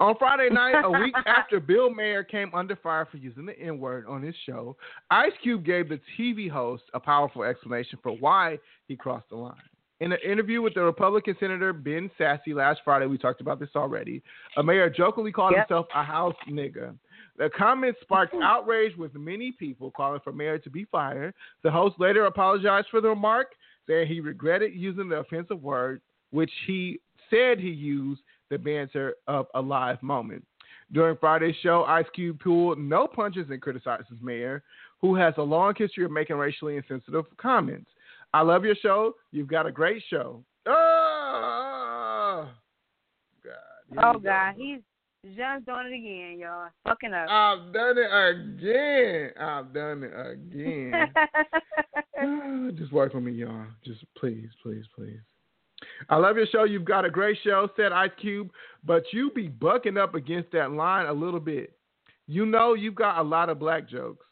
On Friday night, a week after Bill Maher came under fire for using the N word on his show, Ice Cube gave the TV host a powerful explanation for why he crossed the line. In an interview with the Republican Senator Ben Sasse last Friday, we talked about this already. A Maher jokingly called Yep. himself a house nigga. The comment sparked mm-hmm. outrage with many people calling for Maher to be fired. The host later apologized for the remark, saying he regretted using the offensive word, which he said he used the banter of a live moment. During Friday's show, Ice Cube pulled no punches and criticized his Maher, who has a long history of making racially insensitive comments. I love your show. You've got a great show. Ah! Oh, God. Oh. God, he's just doing it again, y'all. Fucking up. I've done it again. I've done it again. Just work with me, y'all. Just please, please, please. I love your show. You've got a great show, said Ice Cube, but you be bucking up against that line a little bit. You know you've got a lot of black jokes.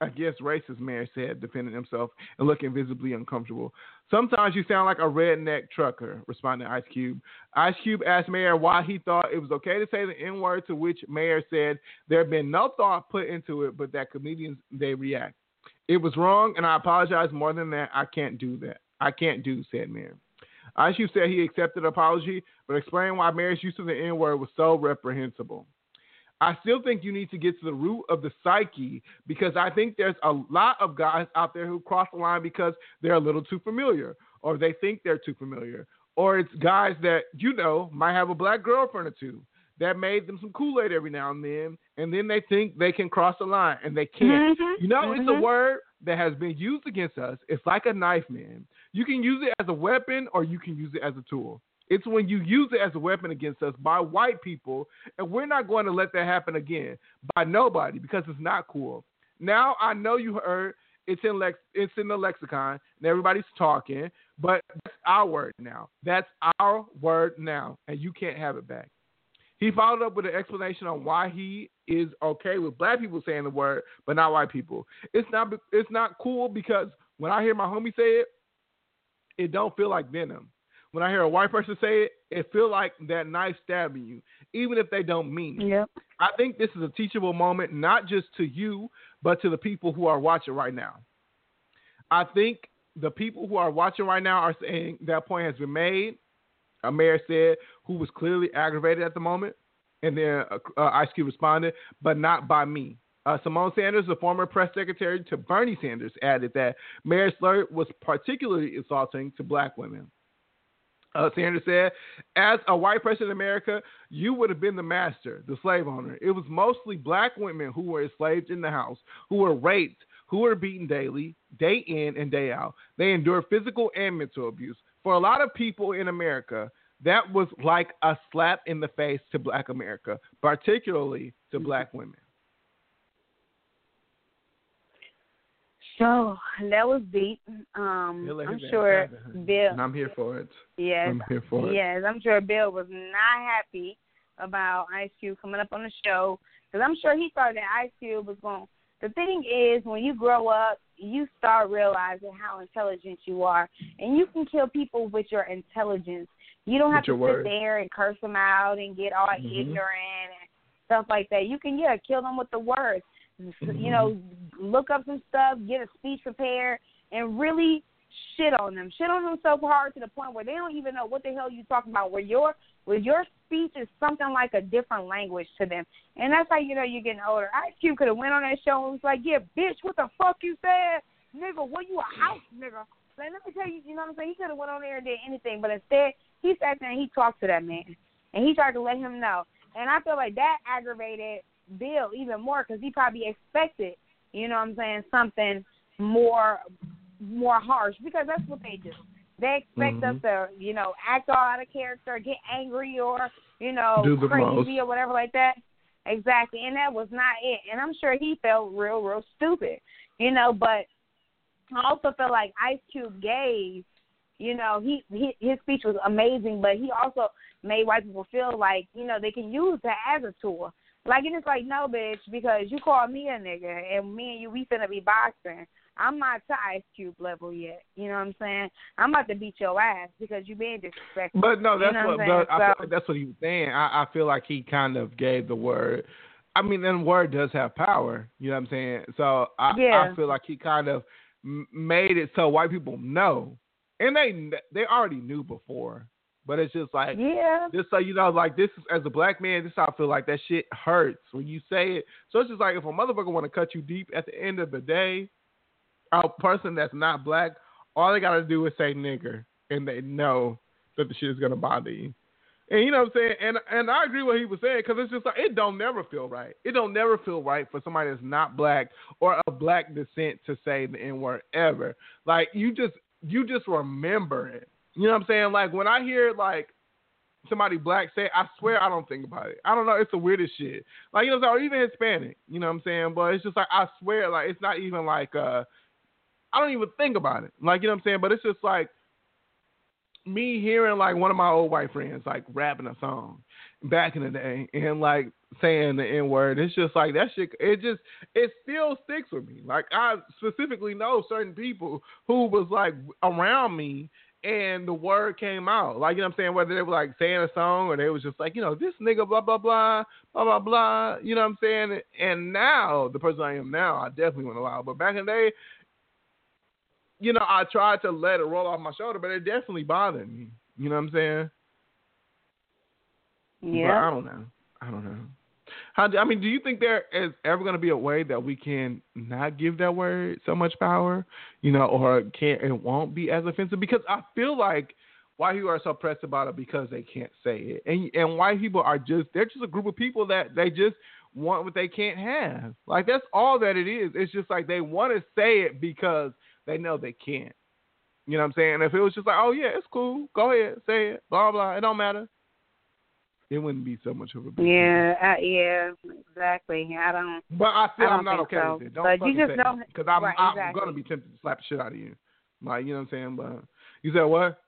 I guess racist Maher said, defending himself and looking visibly uncomfortable. Sometimes you sound like a redneck trucker, responded Ice Cube. Ice Cube asked Maher why he thought it was okay to say the N word, to which Maher said there had been no thought put into it, but that comedians they react. It was wrong, and I apologize more than that. I can't do that. I can't do, said Maher. Ice Cube said he accepted apology, but explained why Maher's use of the N word was so reprehensible. I still think you need to get to the root of the psyche because I think there's a lot of guys out there who cross the line because they're a little too familiar or they think they're too familiar. Or it's guys that, you know, might have a black girlfriend or two that made them some Kool Aid every now and then, and then they think they can cross the line and they can't. Mhm, You know, it's a mhm. word that has been used against us. It's like a knife, man. You can use it as a weapon or you can use it as a tool. It's when you use it as a weapon against us by white people, and we're not going to let that happen again by nobody because it's not cool. Now I know you heard it's in lex it's in the lexicon and everybody's talking, but that's our word now. That's our word now, and you can't have it back. He followed up with an explanation on why he is okay with black people saying the word, but not white people. It's not it's not cool because when I hear my homie say it, it don't feel like venom. When I hear a white person say it, it feel like that knife stabbing you, even if they don't mean it. Yep. I think this is a teachable moment, not just to you, but to the people who are watching right now. I think the people who are watching right now are saying that point has been made. A Maher said, who was clearly aggravated at the moment, and then uh, uh, Ice Cube responded, but not by me. Uh, Symone Sanders, the former press secretary to Bernie Sanders, added that Maher slur was particularly insulting to black women. Uh, Sanders said, as a white person in America, you would have been the master, the slave owner. It was mostly black women who were enslaved in the house, who were raped, who were beaten daily, day in and day out. They endured physical and mental abuse. For a lot of people in America, that was like a slap in the face to black America, particularly to black women. So that was deep. Um, I'm sure. Bill. And I'm here for it. Yes, I'm here for it. yes, I'm sure Bill was not happy about Ice Cube coming up on the show because I'm sure he thought that Ice Cube was going. The thing is, when you grow up, you start realizing how intelligent you are, and you can kill people with your intelligence. You don't have to sit words. there and curse them out and get all Mhm. ignorant and stuff like that. You can, yeah, kill them with the words. You know, look up some stuff, get a speech prepared, and really shit on them. Shit on them so hard to the point where they don't even know what the hell you talking about. Where your where your speech is something like a different language to them, and that's how you know you're getting older. Ice Cube could have went on that show and was like, "Yeah, bitch, what the fuck you said, nigga? What you a house nigga?" Like, let me tell you, you know what I'm saying? He could have went on there and did anything, but instead he sat there and he talked to that man, and he tried to let him know. And I feel like that aggravated Bill even more because he probably expected, you know what I'm saying, something more more harsh because that's what they do. They expect Mhm. us to, you know, act all out of character, get angry, or you know, crazy most. or whatever like that. Exactly, and that was not it. And I'm sure he felt real, real stupid, you know. But I also felt like Ice Cube gave, you know, he, he his speech was amazing, but he also made white people feel like, you know, they can use that as a tool. Like it's like, no, bitch, because you called me a nigga, and me and you, we finna be boxing. I'm not to Ice Cube level yet. You know what I'm saying? I'm about to beat your ass because you being disrespectful. But no, that's You know what, what I saying? that's what he was saying. I, I feel like he kind of gave the word. I mean, then word does have power. You know what I'm saying? So I, Yeah. I feel like he kind of made it so white people know and they they already knew before, but it's just like Yeah. just so you know, like this as a black man, this is how I feel like that shit hurts when you say it. So it's just like if a motherfucker want to cut you deep at the end of the day, a person that's not black, all they gotta do is say nigger, and they know that the shit is gonna bother you. And you know what I'm saying? And and I agree with what he was saying because it's just like it don't never feel right. It don't never feel right for somebody that's not black or of black descent to say the N word ever. Like you just you just remember it. You know what I'm saying? Like when I hear like somebody black say, I swear I don't think about it. I don't know. It's the weirdest shit. Like you know, or even Hispanic. You know what I'm saying? But it's just like I swear, like it's not even like uh, I don't even think about it. Like you know what I'm saying? But it's just like me hearing like one of my old white friends like rapping a song back in the day and like saying the N word. It's just like that shit. It just it still sticks with me. Like I specifically know certain people who was like around me and the word came out. Like you know what I'm saying, whether they were like saying a song or they was just like, you know, this nigga blah blah blah blah blah blah. You know what I'm saying? And now the person I am now, I definitely went allow. But back in the day, you know, I tried to let it roll off my shoulder, but it definitely bothered me. You know what I'm saying? But I don't know. I don't know. How do, I mean, do you think there is ever going to be a way that we can not give that word so much power, you know, or can't it won't be as offensive? Because I feel like white people are so pressed about it because they can't say it, and and white people are just they're just a group of people that they just want what they can't have. Like that's all that it is. It's just like they want to say it because they know they can't. You know what I'm saying? If it was just like, oh yeah, it's cool, go ahead, say it, blah blah, it don't matter. It wouldn't be so much of a big. Yeah, uh, yeah, exactly. I don't. But I said I don't I'm not okay so. with it. Don't But you just know- because I'm right, I'm exactly. gonna be tempted to slap the shit out of you. Like you know what I'm saying? But you said what?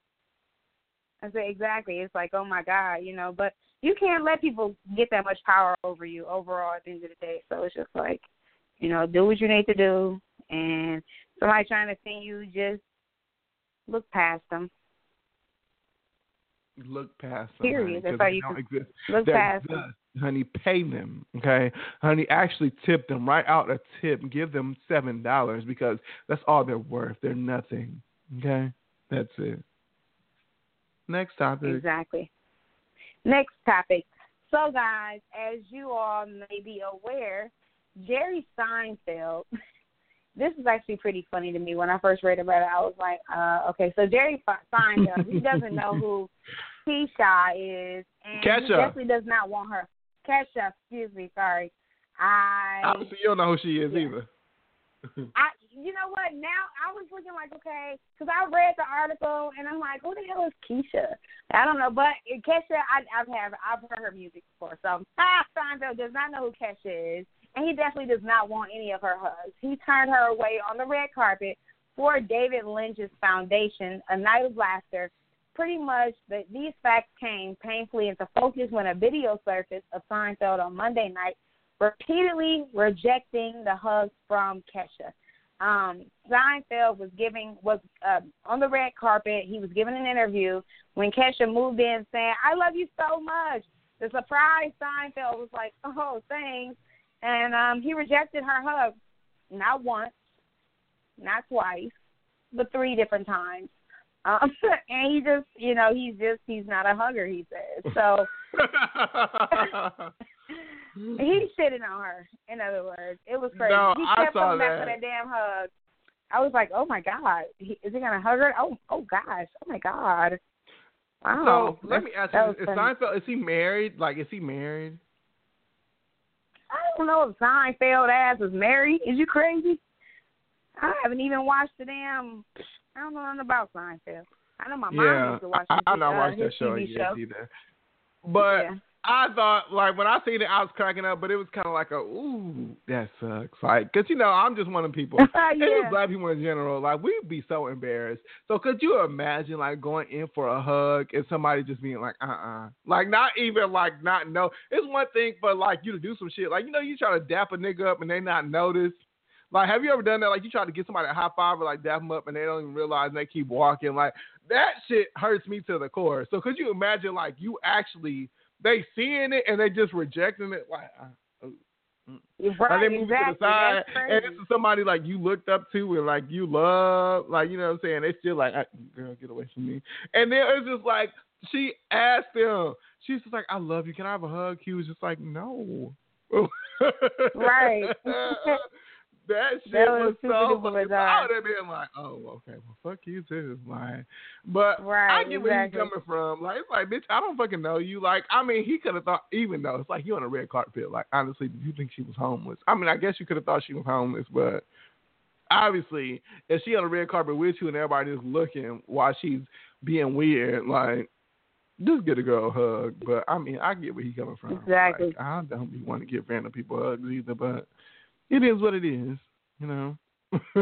I said exactly. It's like, oh my God, you know. But you can't let people get that much power over you overall at the end of the day. So it's just like, you know, do what you need to do, and somebody trying to see you, just look past them. Look past them. Period. honey, That's how they you don't exist. Look They're past them. honey, pay them. Okay, honey, actually tip them right out a tip. Give them seven dollars because that's all they're worth. They're nothing. Okay, that's it. Next topic. Exactly. Next topic. So, guys, as you all may be aware, Jerry Seinfeld. This is actually pretty funny to me. When I first read about it, I was like, uh, okay, so Jerry Seinfeld, he doesn't know who Keisha is, and he definitely does not want her. Kesha, excuse me, sorry. I Obviously, you don't know who she is Yeah. either. I, you know what? Now I was looking like, okay, because I read the article and I'm like, who the hell is Keisha? I don't know, but Kesha, I, I've have I've heard her music before, so ah, Seinfeld does not know who Kesha is, and he definitely does not want any of her hugs. He turned her away on the red carpet for David Lynch's foundation, A Night of Laughter. Pretty much, the, these facts came painfully into focus when a video surfaced of Seinfeld on Monday night repeatedly rejecting the hugs from Kesha. Um, Seinfeld was giving was uh, on the red carpet. He was giving an interview when Kesha moved in, saying, "I love you so much." The surprise Seinfeld was like, "Oh, thanks," and um, he rejected her hug, not once, not twice, but three different times. Um, and he just, you know, he's just he's not a hugger. He says so. he's shitted on her. In other words, it was crazy. No, he I kept coming back for that damn hug. I was like, oh my god, he, is he gonna hug her? Oh, oh gosh, oh my god. Wow. so let me ask you: Is funny. Seinfeld is he married? Like, is he married? I don't know if Seinfeld ass is married. Is you crazy? I haven't even watched the damn. I don't know nothing about Seinfeld. I know my mom used to watch I, his, I've not uh, watched that show TV yet show. either. But yeah. I thought, like, when I seen it, I was cracking up, but it was kind of like a, ooh, that sucks. Like, because, you know, I'm just one of the people. And yeah. just black people in general, like, we'd be so embarrassed. So, could you imagine, like, going in for a hug and somebody just being like, uh uh Like, not even, like, not know. It's one thing for, like, you to do some shit. Like, you know, you try to dap a nigga up and they not notice. Like, have you ever done that? Like, you try to get somebody a high five or, like, dap them up and they don't even realize and they keep walking. Like, that shit hurts me to the core. So, could you imagine, like, you actually they seeing it and they just rejecting it like uh, Right, like they move exactly. to the side, and this is somebody like you looked up to and like you love, like you know what I'm saying. They still like, girl, get away from me. And then it's just like she asked him. She's just like, I love you. Can I have a hug? He was just like, no. Right. that shit That was, was so duper funny. bizarre. I would have been like, oh, okay, well, fuck you too. Like, but right, I get where he's exactly. coming from. Like, it's like, bitch, I don't fucking know you. Like, I mean, he could have thought, even though it's like you on a red carpet. Like, honestly, did you think she was homeless? I mean, I guess you could have thought she was homeless, but obviously, if she on a red carpet with you and everybody just looking while she's being weird, like. Just get a girl a hug, but I mean, I get where he's coming from. Exactly. Like, I don't be want to give random people hugs either, but it is what it is, you know.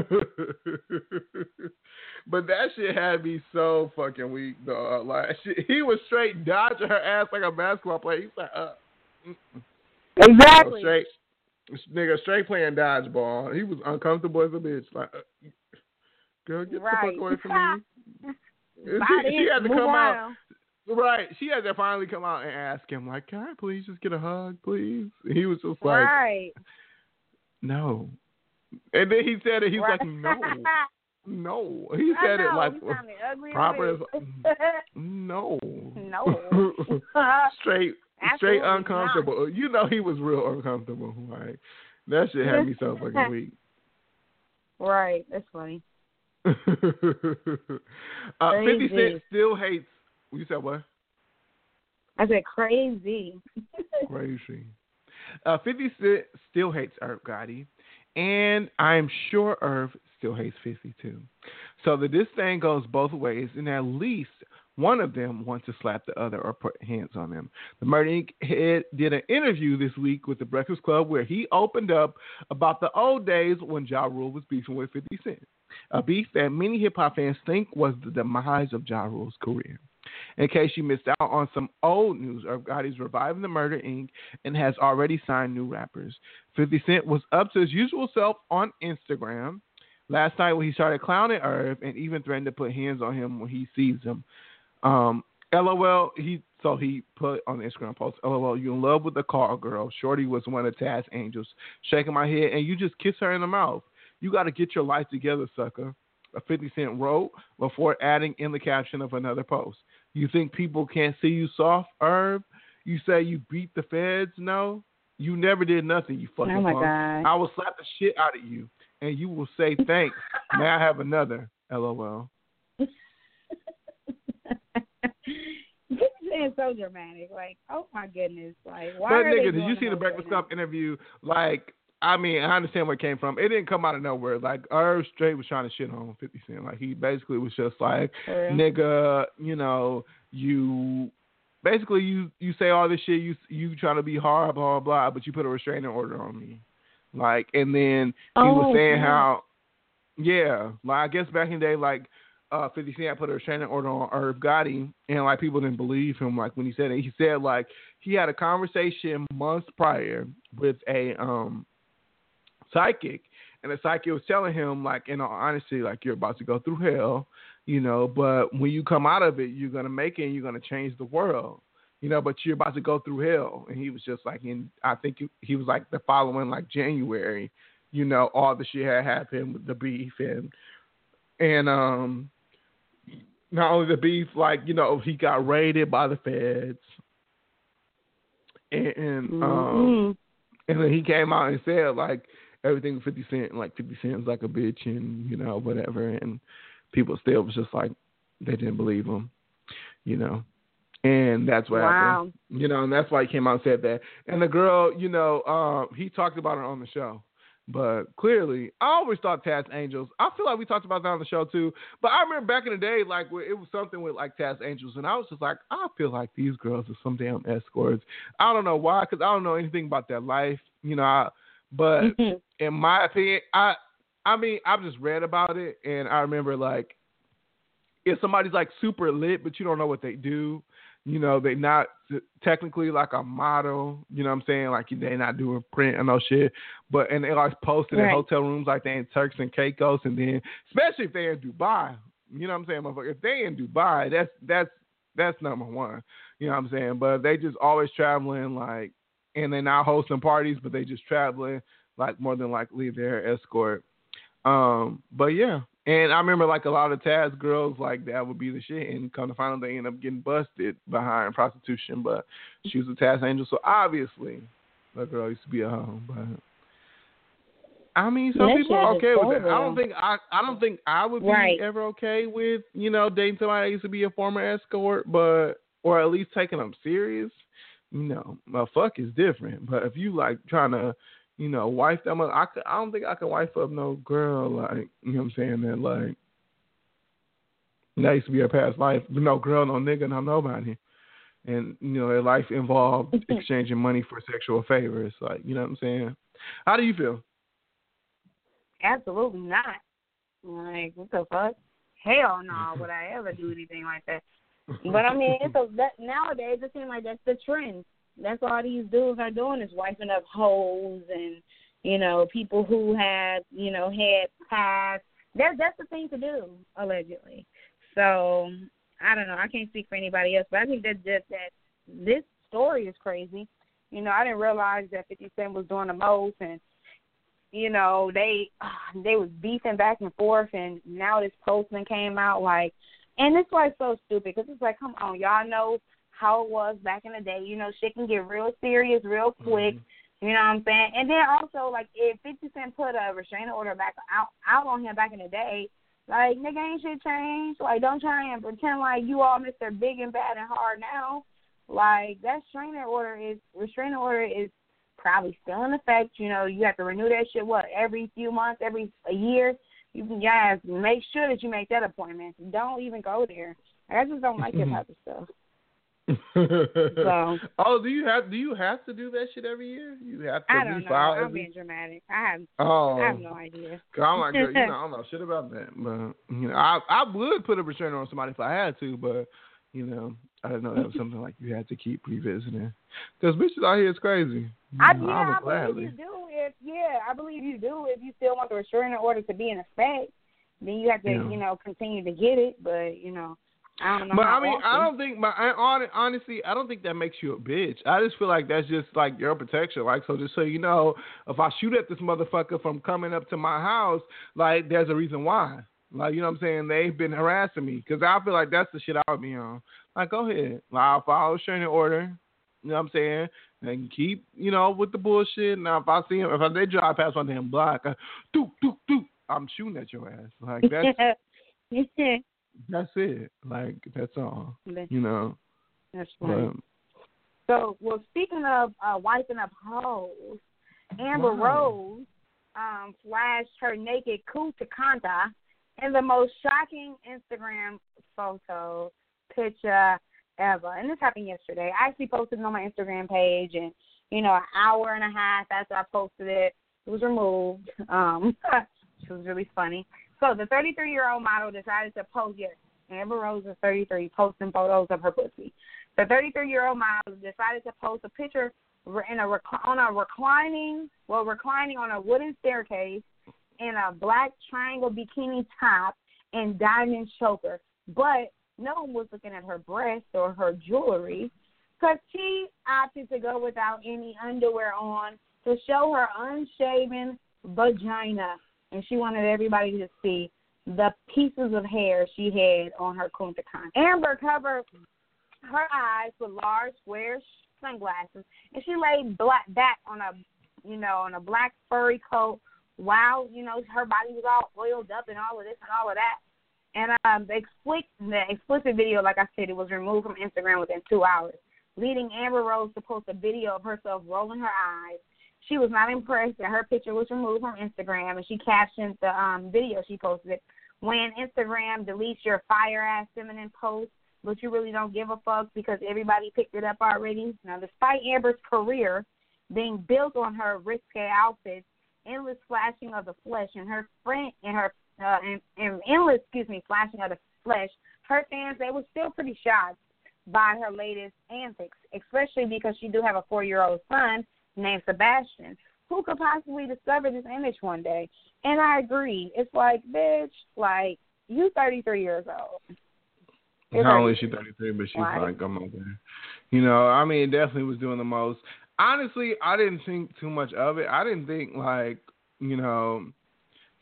but that shit had me so fucking weak, dog. Like shit, he was straight dodging her ass like a basketball player. He's like, uh, mm-mm. exactly. straight, nigga, straight playing dodgeball. He was uncomfortable as a bitch. Like, uh, girl, get the fuck away from me. She, she had to come out. Right. She had to finally come out and ask him, like, can I please just get a hug, please? He was just like, right. No. And then he said it. He's right. like, no, no. He said it like proper. As, no. no. straight, straight Absolutely uncomfortable. You know, he was real uncomfortable. Like that shit had me so fucking weak. right. That's funny. uh, Fifty Cent still hates. You said what? I said crazy. Crazy. Uh, 50 Cent still hates Irv Gotti, and I'm sure Irv still hates 50 too. So that this thing goes both ways, and at least one of them wants to slap the other or put hands on them. The Murder Inc. head did an interview this week with the Breakfast Club where he opened up about the old days when Ja Rule was beefing with 50 Cent, a beef that many hip hop fans think was the demise of Ja Rule's career. In case you missed out on some old news, Irv Gotti's reviving the Murder Inc. and has already signed new rappers. 50 Cent was up to his usual self on Instagram last night when he started clowning Irv and even threatened to put hands on him when he sees him. Um, LOL, he so he put on the Instagram post, LOL, you in love with the car girl. Shorty was one of Taz Angels. Shaking my head and you just kiss her in the mouth. You gotta get your life together, sucker. A 50 Cent wrote before adding in the caption of another post. You think people can't see you soft, Irv? You say you beat the feds? No. You never did nothing, you fucking Oh my punk. God. I will slap the shit out of you and you will say thanks. May I have another? LOL. This is so dramatic. Like, oh my goodness. Like, why But nigga, did you see the Breakfast Club interview? Like, I mean, I understand where it came from. It didn't come out of nowhere. Like, Irv straight was trying to shit on 50 Cent. Like, he basically was just like, nigga, you know, you basically you you say all this shit. You you trying to be hard, blah blah blah, but you put a restraining order on me. Like, and then he was Oh, saying yeah. how, yeah, like I guess back in the day, like. Uh, 50 Cent put a restraining order on Irv Gotti, and like people didn't believe him. Like when he said it, he said like he had a conversation months prior with a um psychic, and the psychic was telling him like, in all honesty, like you're about to go through hell, you know, but when you come out of it, you're gonna make it, and you're gonna change the world, you know, but you're about to go through hell. And he was just like, in I think he- he was like the following like January, you know, all the shit had happened with the beef and and um not only the beef, like you know, he got raided by the feds, and, and um, Mhm. and then he came out and said like everything with Fifty Cent, like Fifty Cent's like a bitch, and you know whatever, and people still was just like they didn't believe him, you know, and that's what Wow. happened, you know, and that's why he came out and said that. And the girl, you know, um, he talked about her on the show. But clearly, I always thought Taz Angels. I feel like we talked about that on the show too. But I remember back in the day, like it was something with like Taz Angels, and I was just like, I feel like these girls are some damn escorts. I don't know why, because I don't know anything about their life, you know. I, but Mhm. in my opinion, I, I mean, I've just read about it, and I remember like, if somebody's like super lit, but you don't know what they do, you know, they not technically like a model, you know what I'm saying? Like they not doing print and no shit. But and they always posted in hotel rooms like they in Turks and Caicos and then especially if they're in Dubai. You know what I'm saying, motherfucker? If they in Dubai, that's that's that's number one. You know what I'm saying? But they just always traveling like and they're not hosting parties, but they just traveling. Like more than likely, they're escort. Um, but yeah, and I remember like a lot of Taz girls like that would be the shit, and come to find out they end up getting busted behind prostitution. But she was a Taz angel, so obviously that girl used to be a hoe. But I mean, some That people are okay with that. I don't think I I don't think I would be Right. ever okay with you know dating somebody that used to be a former escort, but or at least taking them serious. You know, a fuck is different. But if you like trying to, you know, wife them up, I could, I don't think I can wife up no girl like you know what I'm saying that like that used to be her past life. No girl, no nigga, no nobody. And you know, their life involved exchanging money for sexual favors. Like, you know what I'm saying? How do you feel? Absolutely not. Like, what the fuck? Hell no, would I ever do anything like that? But I mean, it's a that nowadays it seems like that's the trend. That's all these dudes are doing is wiping up holes and you know people who have you know had past. That's that's the thing to do allegedly. So I don't know. I can't speak for anybody else, but I think that just that this story is crazy. You know, I didn't realize that Fifty Cent was doing the most and you know they ah, they was beefing back and forth and now this postman came out like and that's why it's like so stupid because it's like come on y'all know how it was back in the day. You know shit can get real serious real mm-hmm. quick. You know what i'm saying? And then also like if fifty cent put a restraining order back out out on him back in the day like nigga ain't shit changed? Like don't try and pretend like you all mr big and bad and hard now. Like that restraining order is restraining order is probably still in effect. You know, you have to renew that shit what every few months, every a year. You guys make sure that you make that appointment. Don't even go there. I just don't like that type of stuff. So- oh, do you have do you have to do that shit every year? You have to I don't know. I'm every- being dramatic. I have Oh, I have no idea. I'm like, girl, you know, I don't know shit about that. But you know, I I would put a restrainer on somebody if I had to, but you know, I didn't know that was something like you had to keep revisiting. Because bitches out here is crazy. I, mm, yeah, I I believe you do. If yeah, I believe you do. If you still want the restraining order to be in effect, then you have to, Yeah. you know, continue to get it. But you know, I don't know. But I mean, I don't think. My I, honestly, I don't think that makes you a bitch. I just feel like that's just like your protection. Like, so just so you know, if I shoot at this motherfucker from coming up to my house, like, there's a reason why. Like, you know what I'm saying? They've been harassing me because I feel like that's the shit I would be on. Like, go ahead. I'll follow restraining order. You know what I'm saying? And keep, you know, with the bullshit. Now, if I see him, if I, they drive past my damn block, I, doop, doop, doop, I'm shooting at your ass. Like, that's it. that's it. Like, that's all. You know. That's funny. But, So, well, speaking of uh, wiping up holes, Amber Wow. Rose um, flashed her naked coup to Kanta in the most shocking Instagram photo picture ever. And this happened yesterday. I actually posted it on my Instagram page, and you know, an hour and a half after I posted it, it was removed. Um, which was really funny. So the 33 year old model decided to post. Yes, Amber Rose is 33, posting photos of her pussy. The 33 year old model decided to post a picture in a rec- on a reclining, well, reclining on a wooden staircase in a black triangle bikini top and diamond choker. But no one was looking at her breasts or her jewelry because she opted to go without any underwear on to show her unshaven vagina. And she wanted everybody to see the pieces of hair she had on her Kunta Khan. Amber covered her eyes with large square sunglasses, and she laid black back on a, you know, on a black furry coat. While you know her body was all oiled up and all of this and all of that. And um, the explicit, the explicit video, like I said, it was removed from Instagram within two hours, leading Amber Rose to post a video of herself rolling her eyes. She was not impressed that her picture was removed from Instagram, and she captioned the um, video she posted. When Instagram deletes your fire ass feminine post, but you really don't give a fuck because everybody picked it up already. Now, despite Amber's career being built on her risque outfits, endless flashing of the flesh, and her friend and her uh, and, and endless, excuse me, flashing of the flesh, her fans they were still pretty shocked by her latest antics, especially because she do have a four-year-old son named Sebastian, who could possibly discover this image one day. And I agree. It's like, bitch, like you 33 years old. Not only is she 33, but she's Right. like, I'm up. You know, I mean, definitely was doing the most. honestly, I didn't think too much of it. I didn't think like you know,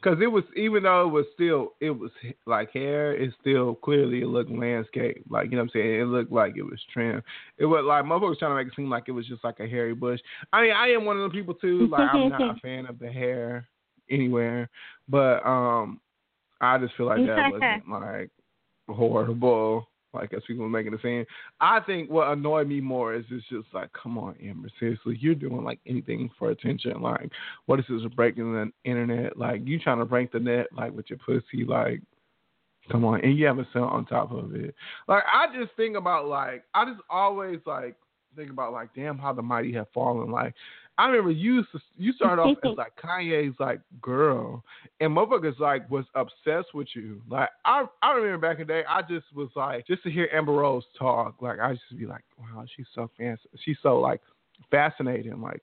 because it was even though it was still it was like hair, it still clearly it looked landscape. Like you know what I'm saying, it looked like it was trim. It was like my motherfuckers trying to make it seem like it was just like a hairy bush. I mean, I am one of the people too. Like I'm not a fan of the hair anywhere, but um, I just feel like that wasn't like horrible like as people making the scene. I think what annoyed me more is it's just like, come on, Amber, seriously, you're doing like anything for attention. Like, what is this breaking the internet? Like, you trying to break the net like with your pussy? Like, come on, and you have a son on top of it. Like, I just think about like, I just always like think about like, damn, how the mighty have fallen. Like, I remember you you started off as like Kanye's like girl, and motherfuckers like was obsessed with you. Like I I remember back in the day, I just was like just to hear Amber Rose talk, like I just be like, wow, she's so fancy, she's so like fascinating, like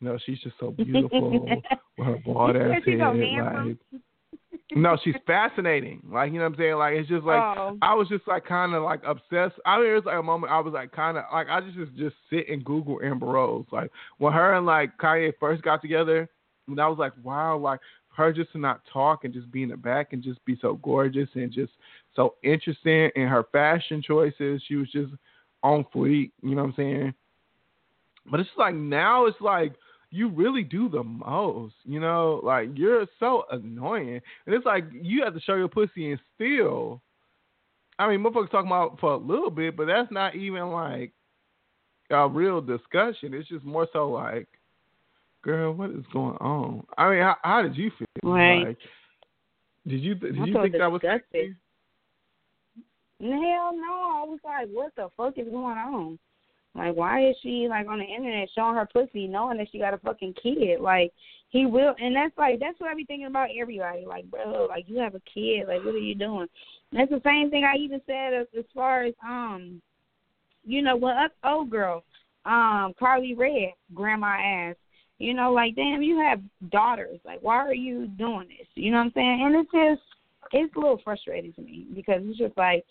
you know, she's just so beautiful with her bald ass head, like no, she's fascinating. Like you know what I'm saying? Like it's just like oh. I was just like kind of like obsessed. I mean, it was like a moment I was like kind of like I just just just sit and Google Amber Rose. Like when her and like Kanye first got together, and I was like, wow, like her just to not talk and just be in the back and just be so gorgeous and just so interesting in her fashion choices. She was just on fleek. You know what I'm saying? But it's like now it's like you really do the most. You know, like you're so annoying, and it's like you have to show your pussy and still. I mean, motherfuckers talking about for a little bit, but that's not even like a real discussion. It's just more so like, girl, what is going on? I mean, how, how did you feel? Right. Like, did you did I you think that was? Disgusting. Hell no! I was like, what the fuck is going on? Like, why is she like on the internet showing her pussy, knowing that she got a fucking kid? Like, he will, and that's like that's what I be thinking about everybody. Like, bro, like you have a kid. Like, what are you doing? And that's the same thing I even said as, as far as um, you know, when us old girl, um, Karlie Redd, grandma asked, you know, like, damn, you have daughters. Like, why are you doing this? You know what I'm saying? And it's just, it's a little frustrating to me because it's just like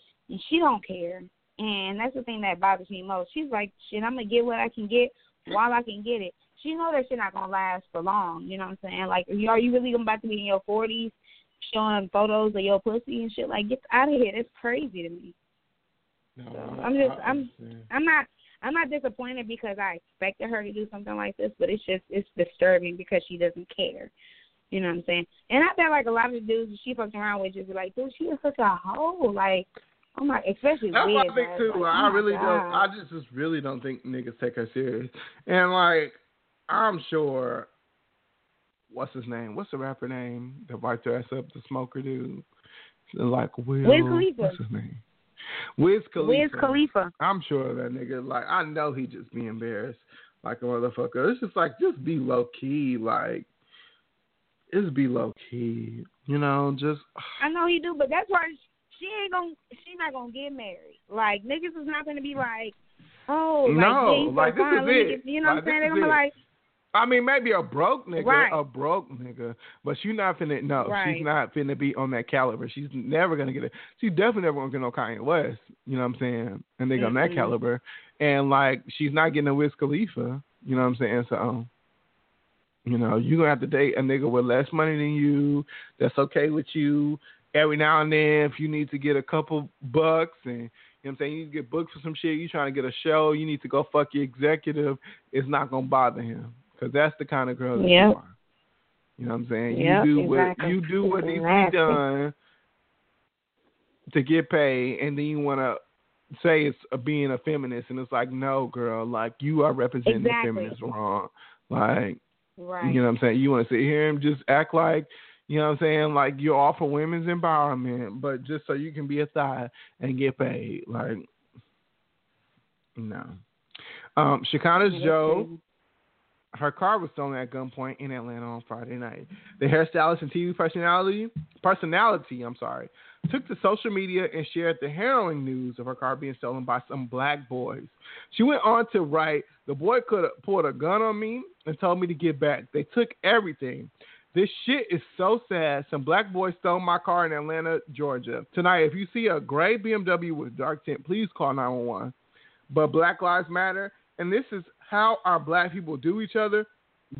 she don't care and that's the thing that bothers me most. She's like, shit, I'm gonna get what I can get while I can get it. She know that shit not gonna last for long. You know what I'm saying? Like, are you really about to be in your 40s showing photos of your pussy and shit? Like, get out of here. That's crazy to me. No, so I'm just, I'm, I'm not. I'm not disappointed because I expected her to do something like this, but it's just it's disturbing because she doesn't care. You know what I'm saying? And I feel like a lot of the dudes she fucks around with just be like, dude, she is such a hoe. Like, I'm like, especially That's what I think too. Like, I oh really God. don't. I just, just really don't think niggas take her serious. And like, I'm sure. What's his name? What's the rapper name that wiped her ass up? The smoker dude. Like Will. Wiz Khalifa. What's his name? Wiz Khalifa. Wiz Khalifa. I'm sure that nigga. Like, I know he just be embarrassed like a motherfucker. It's just like, just be low key. Like, just be low key. You know, just. I know he do, but that's why she ain't gonna she's not gonna get married. Like niggas is not gonna be like, oh, like, no, yeah, like this is it. Get, you know like, what I'm saying? They're gonna be like, I mean, maybe a broke nigga, Right. a broke nigga, but she's not finna. No, Right. she's not finna be on that caliber. She's never gonna get it. She's definitely never gonna get no Kanye West. You know what I'm saying? And they on that caliber, and like she's not getting a Wiz Khalifa. You know what I'm saying? So, you know, you're gonna have to date a nigga with less money than you. That's okay with you. Every now and then, if you need to get a couple bucks and you know what I'm saying, you need to get booked for some shit. You trying to get a show, you need to go fuck your executive. It's not gonna bother him because that's the kind of girl that Yep. you are. You know what I'm saying? Yep, you do what you do what needs to be done to get paid, and then you want to say it's a, being a feminist, and it's like, no, girl, like you are representing Exactly. the feminist wrong. Like, right. you know what I'm saying? You want to sit here and just act like, you know what I'm saying, like you're all for women's empowerment, but just so you can be a thigh and get paid. Like, no. Um, That's Joe, her car was stolen at gunpoint in Atlanta on Friday night. The hairstylist and TV personality, personality, I'm sorry, took to social media and shared the harrowing news of her car being stolen by some black boys. She went on to write, "The boy could have pulled a gun on me and told me to get back. They took everything. This shit is so sad. Some black boys stole my car in Atlanta, Georgia. Tonight, if you see a gray BMW with dark tint, please call 911. But Black Lives Matter, and this is how our black people do each other.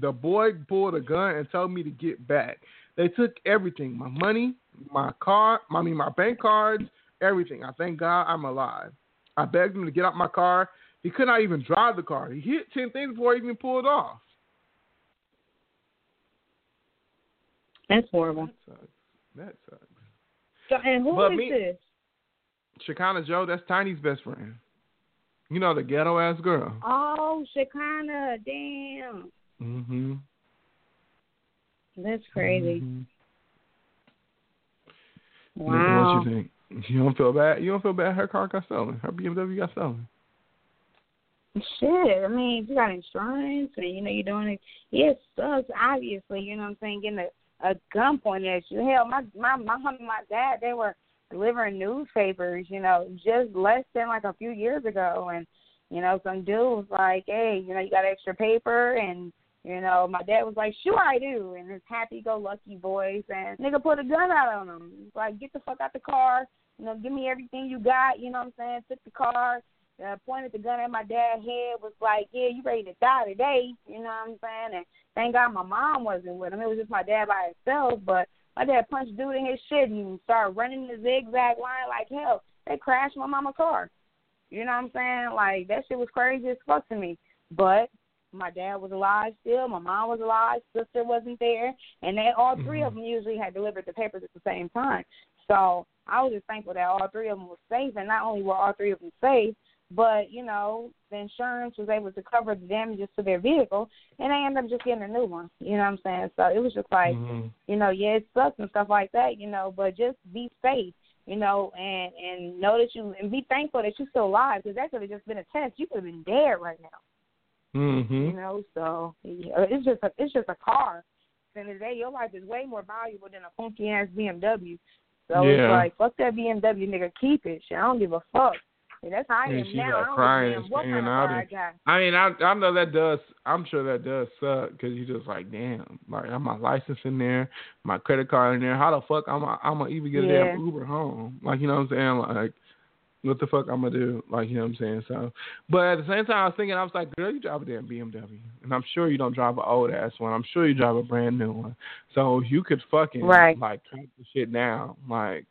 The boy pulled a gun and told me to get back. They took everything, my money, my car, I mean my bank cards, everything. I thank God I'm alive. I begged him to get out my car. He could not even drive the car. He hit ten things before he even pulled off. That's horrible. That sucks. That sucks. So, and who But is me- this? Shekinah Jo, that's Tiny's best friend. You know the ghetto ass girl. Oh, Shekinah. Damn. Mm-hmm. That's crazy. Mhm. Wow. What you think? You don't feel bad? You don't feel bad? Her car got stolen. Her BMW got stolen. Shit, I mean, you got insurance and you know you're doing it, yeah, it sucks. Obviously, you know what I'm saying, getting a, a gun pointed at you. Hell, my my mom and my dad, they were delivering newspapers, you know, just less than like a few years ago, and you know, some dude was like, hey, you know, you got extra paper, and you know, my dad was like, sure I do, and his happy-go-lucky voice, and nigga put a gun out on him. Like, get the fuck out the car, you know, give me everything you got, you know what I'm saying? Took the car, uh, pointed the gun at my dad's head, was like, yeah, you ready to die today, you know what I'm saying? And thank God my mom wasn't with him. It was just my dad by himself, but my dad punched dude in his shit and started running the zigzag line like hell. They crashed my mama's car. You know what I'm saying? Like that shit was crazy as fuck to me. But my dad was alive still. My mom was alive. Sister wasn't there, and they all 3 of them usually had delivered the papers at the same time. So I was just thankful that all three of them were safe, and not only were all three of them safe, but you know the insurance was able to cover the damages to their vehicle, and they ended up just getting a new one. You know what I'm saying? So it was just like, Mhm. you know, yeah, it sucks and stuff like that, you know, but just be safe, you know, and and know that you and be thankful that you're still alive because that could have just been a test. You could have been dead right now, you Mhm. know. So yeah, it's just a it's just a car. At the end of the day, your life is way more valuable than a funky ass BMW. So Yeah. it's like fuck that BMW, nigga, keep it. Shit, I don't give a fuck. And that's how I am now. don't crying give a damn what and kind of out car I got. I mean, I I know that does. I'm sure that does suck because you just like, damn, like I have my license in there, my credit card in there. How the fuck I'm I'm gonna even get a Yeah. damn Uber home? Like you know what I'm saying? Like what the fuck I'm gonna do? Like you know what I'm saying? So, but at the same time, I was thinking, I was like, girl, you drive a damn BMW, and I'm sure you don't drive an old ass one. I'm sure you drive a brand new one. So you could fucking Right. like track the shit now. like.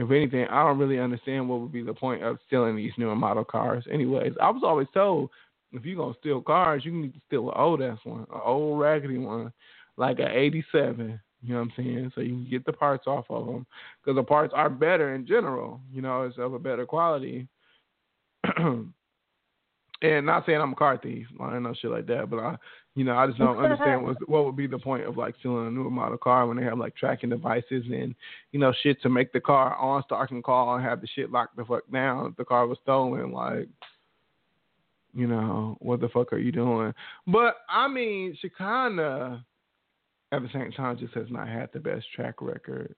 If anything, I don't really understand what would be the point of stealing these newer model cars. Anyways, I was always told if you're gonna steal cars, you need to steal an old ass one, an old raggedy one, like an '87. You know what I'm saying? So you can get the parts off of them because the parts are better in general. You know, it's of a better quality. and not saying I'm a car thief, I don't know shit like that, but I, you know, I just don't understand what what would be the point of like stealing a newer model car when they have like tracking devices and you know shit to make the car on and call and have the shit locked the fuck down if the car was stolen. Like, you know, what the fuck are you doing? But I mean, Shekinah at the same time just has not had the best track record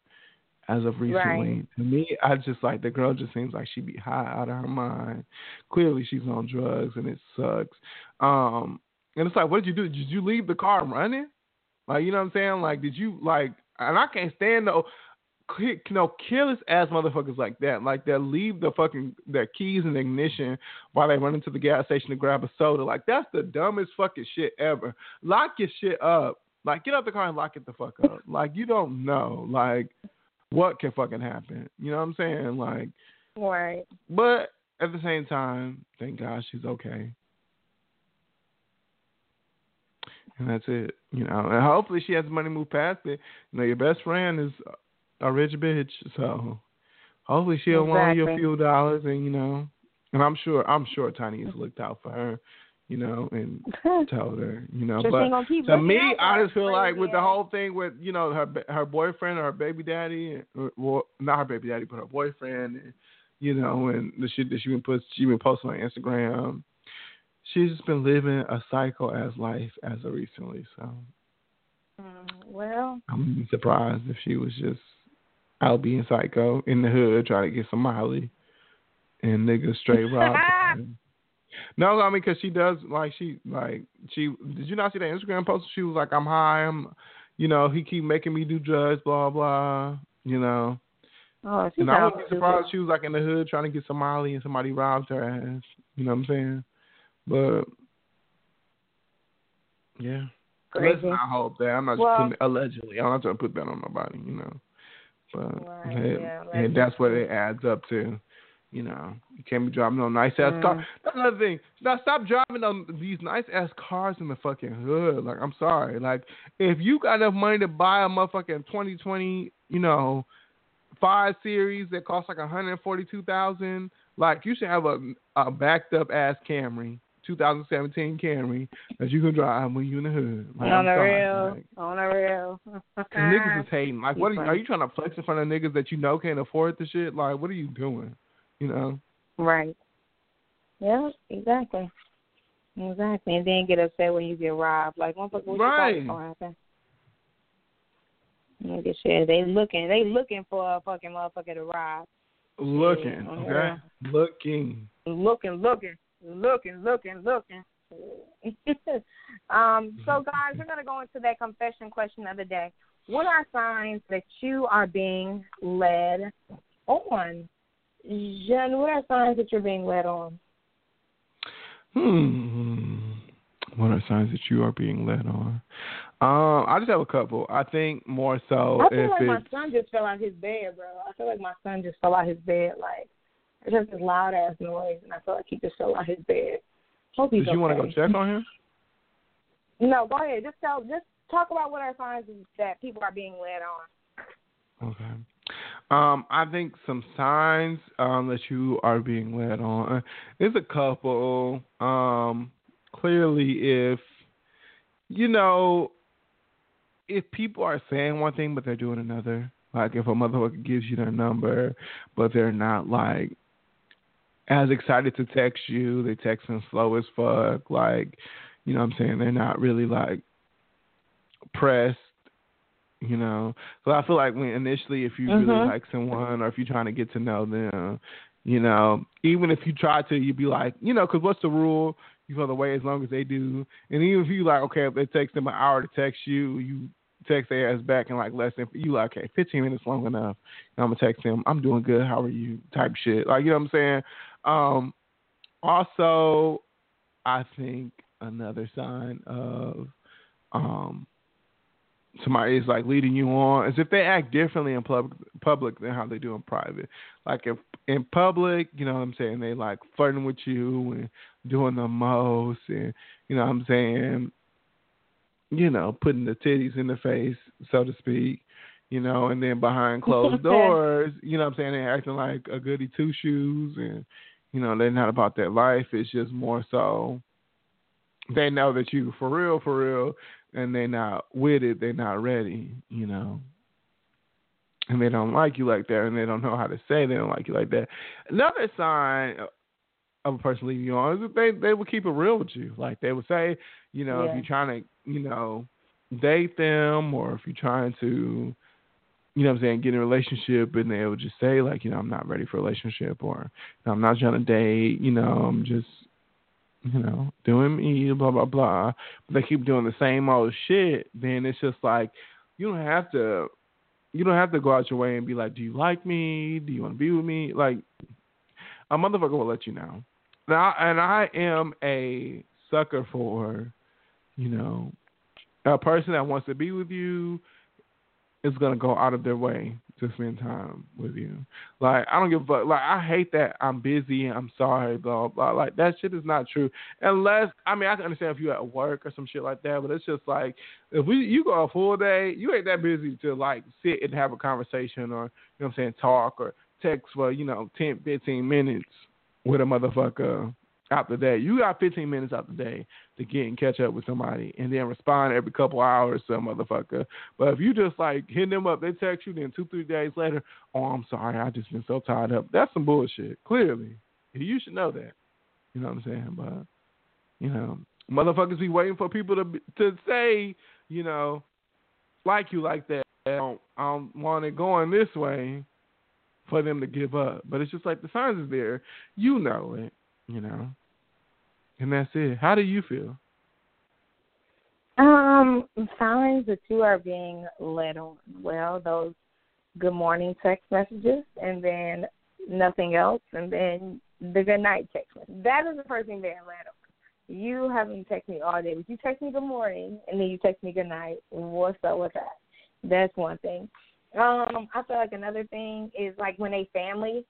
as of recently. Right. To me, I just like the girl just seems like she be high out of her mind. Clearly she's on drugs and it sucks. Um and it's like, what did you do? Did you leave the car running? Like, you know what I'm saying? Like, did you like? And I can't stand no, you know, careless ass motherfuckers like that. Like that leave the fucking their keys in the ignition while they run into the gas station to grab a soda. Like that's the dumbest fucking shit ever. Lock your shit up. Like get out the car and lock it the fuck up. Like you don't know. Like what can fucking happen? You know what I'm saying? Like, Right. but at the same time, thank God she's okay. And that's it, you know. And hopefully she has the money to move past it. You know, your best friend is a rich bitch, so hopefully she'll want you a few dollars, and you know, and I'm sure I'm sure Tiny has looked out for her, you know, and told her, you know. But to me, I just feel like with the whole thing with you know her her boyfriend or her baby daddy, or, well, not her baby daddy, but her boyfriend, and, you know, and the shit that she been put she been posting on Instagram. She's just been living a cycle as life as of recently, so Mm, well, I'm surprised if she was just out being psycho in the hood trying to get some Molly and niggas straight robbed. No, I mean, cause she does like she like she. Did you not see that Instagram post? She was like, "I'm high. I'm, you know, he keep making me do drugs, blah blah. You know." oh, And I wouldn't be surprised if she was like in the hood trying to get some Molly and somebody robbed her ass. You know what I'm saying? But Yeah. Crazy. Listen, I hope that. I'm not Well- just putting allegedly. I'm not trying to put that on nobody, you know. But Right, it- yeah, and that's what it adds up to. You know, you can't be driving on nice ass Mm. car. That's another thing. Now stop driving on these nice ass cars in the fucking hood. Like I'm sorry. Like if you got enough money to buy a motherfucking 2020, you know, five series that costs like 142,000, like you should have a a backed up ass Camry, 2017 Camry that you can drive when you in the hood. Like, on the sorry, real, like, on the real. Cause niggas is hating. Like, what are you, are you trying to flex in front of niggas that you know can't afford the shit? Like, what are you doing? You know? Right. Yeah, exactly. Exactly. And then get upset when you get robbed. Like, motherfucker, what Right. you gonna happen? Get shit. They looking. They looking for a fucking motherfucker to rob. Looking, okay? Looking. Looking, looking, looking, looking, looking. um. So, guys, we're gonna go into that confession question of the day. What are signs that you are being led on? Jen, what are signs that you're being led on? Hmm. What are signs that you are being led on? Um, I just have a couple. I think more so I feel if like my son just fell out his bed, bro. I feel like my son just fell out his bed. Like it's just this loud ass noise, and I feel like he just fell out his bed. Hope he's did you want to go check on him? No, go ahead. Just tell. Just talk about what are signs that people are being led on. Okay. Um, I think some signs um, that you are being led on. There's a couple. Um, clearly, if you know, if people are saying one thing but they're doing another, like if a motherfucker gives you their number but they're not like as excited to text you, they texting slow as fuck, like you know what I'm saying, they're not really like pressed you know. So I feel like when initially, if you really Mhm. like someone, or if you're trying to get to know them, you know, even if you try to, you'd be like, you know, because what's the rule? You go the way as long as they do, and even if you like, okay, if it takes them an hour to text you, you text their ass back in like less than you like, okay, 15 minutes long enough. And I'm gonna text them, I'm doing good. How are you? Type shit, like you know what I'm saying. Um, also, I think another sign of um somebody is like leading you on is if they act differently in public public than how they do in private. Like if in public, you know what I'm saying, they like flirting with you and doing the most and you know what I'm saying, you know, putting the titties in the face, so to speak. You know, and then behind closed doors, you know what I'm saying, they're acting like a goody two shoes and you know, they're not about that life. It's just more so they know that you for real, for real, and they're not with it, they're not ready, you know. And they don't like you like that, and they don't know how to say they don't like you like that. Another sign of a person leaving you on is that they they will keep it real with you. Like they would say, you know, Yeah. if you're trying to, you know, date them, or if you're trying to, you know, what I'm saying, get in a relationship, and they would just say like, you know, I'm not ready for a relationship, or I'm not trying to date, you know, I'm just you know, doing me, blah blah blah. But they keep doing the same old shit. Then it's just like you don't have to, you don't have to go out your way and be like, do you like me? Do you want to be with me? Like a motherfucker will let you know. Now, and I am a sucker for, you know, a person that wants to be with you is gonna go out of their way to spend time with you. Like I don't give a fuck. Like I hate that I'm busy. And I'm sorry. Blah blah. Like that shit is not true. Unless I mean I can understand if you're at work or some shit like that, but it's just like if we you go a full day, you ain't that busy to like sit and have a conversation or you know what I'm saying talk or text for you know 10, 15 minutes with a motherfucker out that. You got 15 minutes out the day to get and catch up with somebody and then respond every couple hours to a motherfucker. But if you just like hitting them up, they text you, then two, three days later, oh, I'm sorry, I just been so tied up. That's some bullshit, clearly. You should know that. You know what I'm saying? But, you know, motherfuckers be waiting for people to to say, you know, like you like that. I don't, I don't want it going this way for them to give up. But it's just like the signs is there. You know it, you know. And that's it. How do you feel? Um, signs that you are being led on. Well, those good morning text messages, and then nothing else, and then the good night text. message. That is the first thing being led on. you haven't text me all day, but you text me good morning and then you text me good night. What's up with that? That's one thing. Um, I feel like another thing is like when they family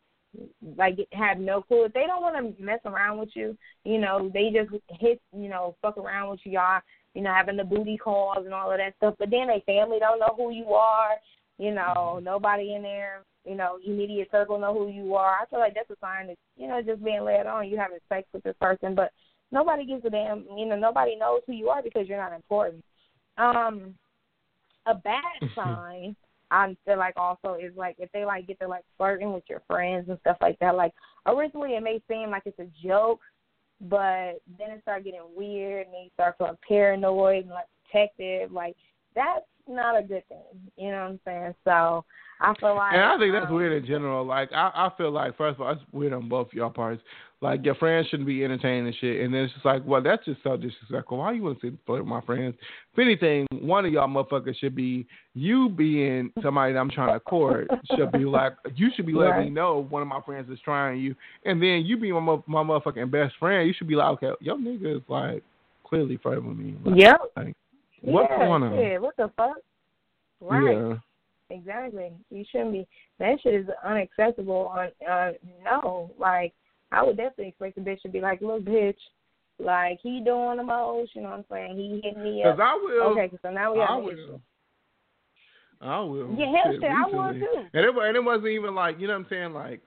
like have no clue. If they don't want to mess around with you, you know, they just hit, you know, fuck around with you, y'all, you know, having the booty calls and all of that stuff. But then they family don't know who you are. You know, nobody in there, you know, immediate circle know who you are. I feel like that's a sign that, you know, just being led on, you having sex with this person, but nobody gives a damn, you know, nobody knows who you are because you're not important. Um, a bad sign I feel like also is like if they like get to like flirting with your friends and stuff like that. Like originally it may seem like it's a joke, but then it start getting weird and you start feeling paranoid and like protective. Like that's not a good thing. You know what I'm saying? So I feel like And I think that's um, weird in general. Like I, I feel like first of all, it's weird on both y'all parts. Like your friends shouldn't be entertaining and shit, and then it's just like, well, that's just so disrespectful. Why you want to sit flirt with my friends? If anything, one of y'all motherfuckers should be you being somebody that I'm trying to court should be like you should be letting Right. me know one of my friends is trying you, and then you be my my motherfucking best friend. You should be like, okay, your nigga is like clearly flirting with me. Like, Yep. Like, what's yeah, going on? Yeah, what the fuck? Right. Yeah. Exactly. You shouldn't be. That shit is unacceptable. On uh, no, like I would definitely expect the bitch to be like, look, bitch, like he doing the most. You know what I'm saying? He hit me up. Because up. I will. Okay, so now we I have an will. issue. I will. Yeah, hell Shit, I would too. And it, and it wasn't even like, you know what I'm saying? Like,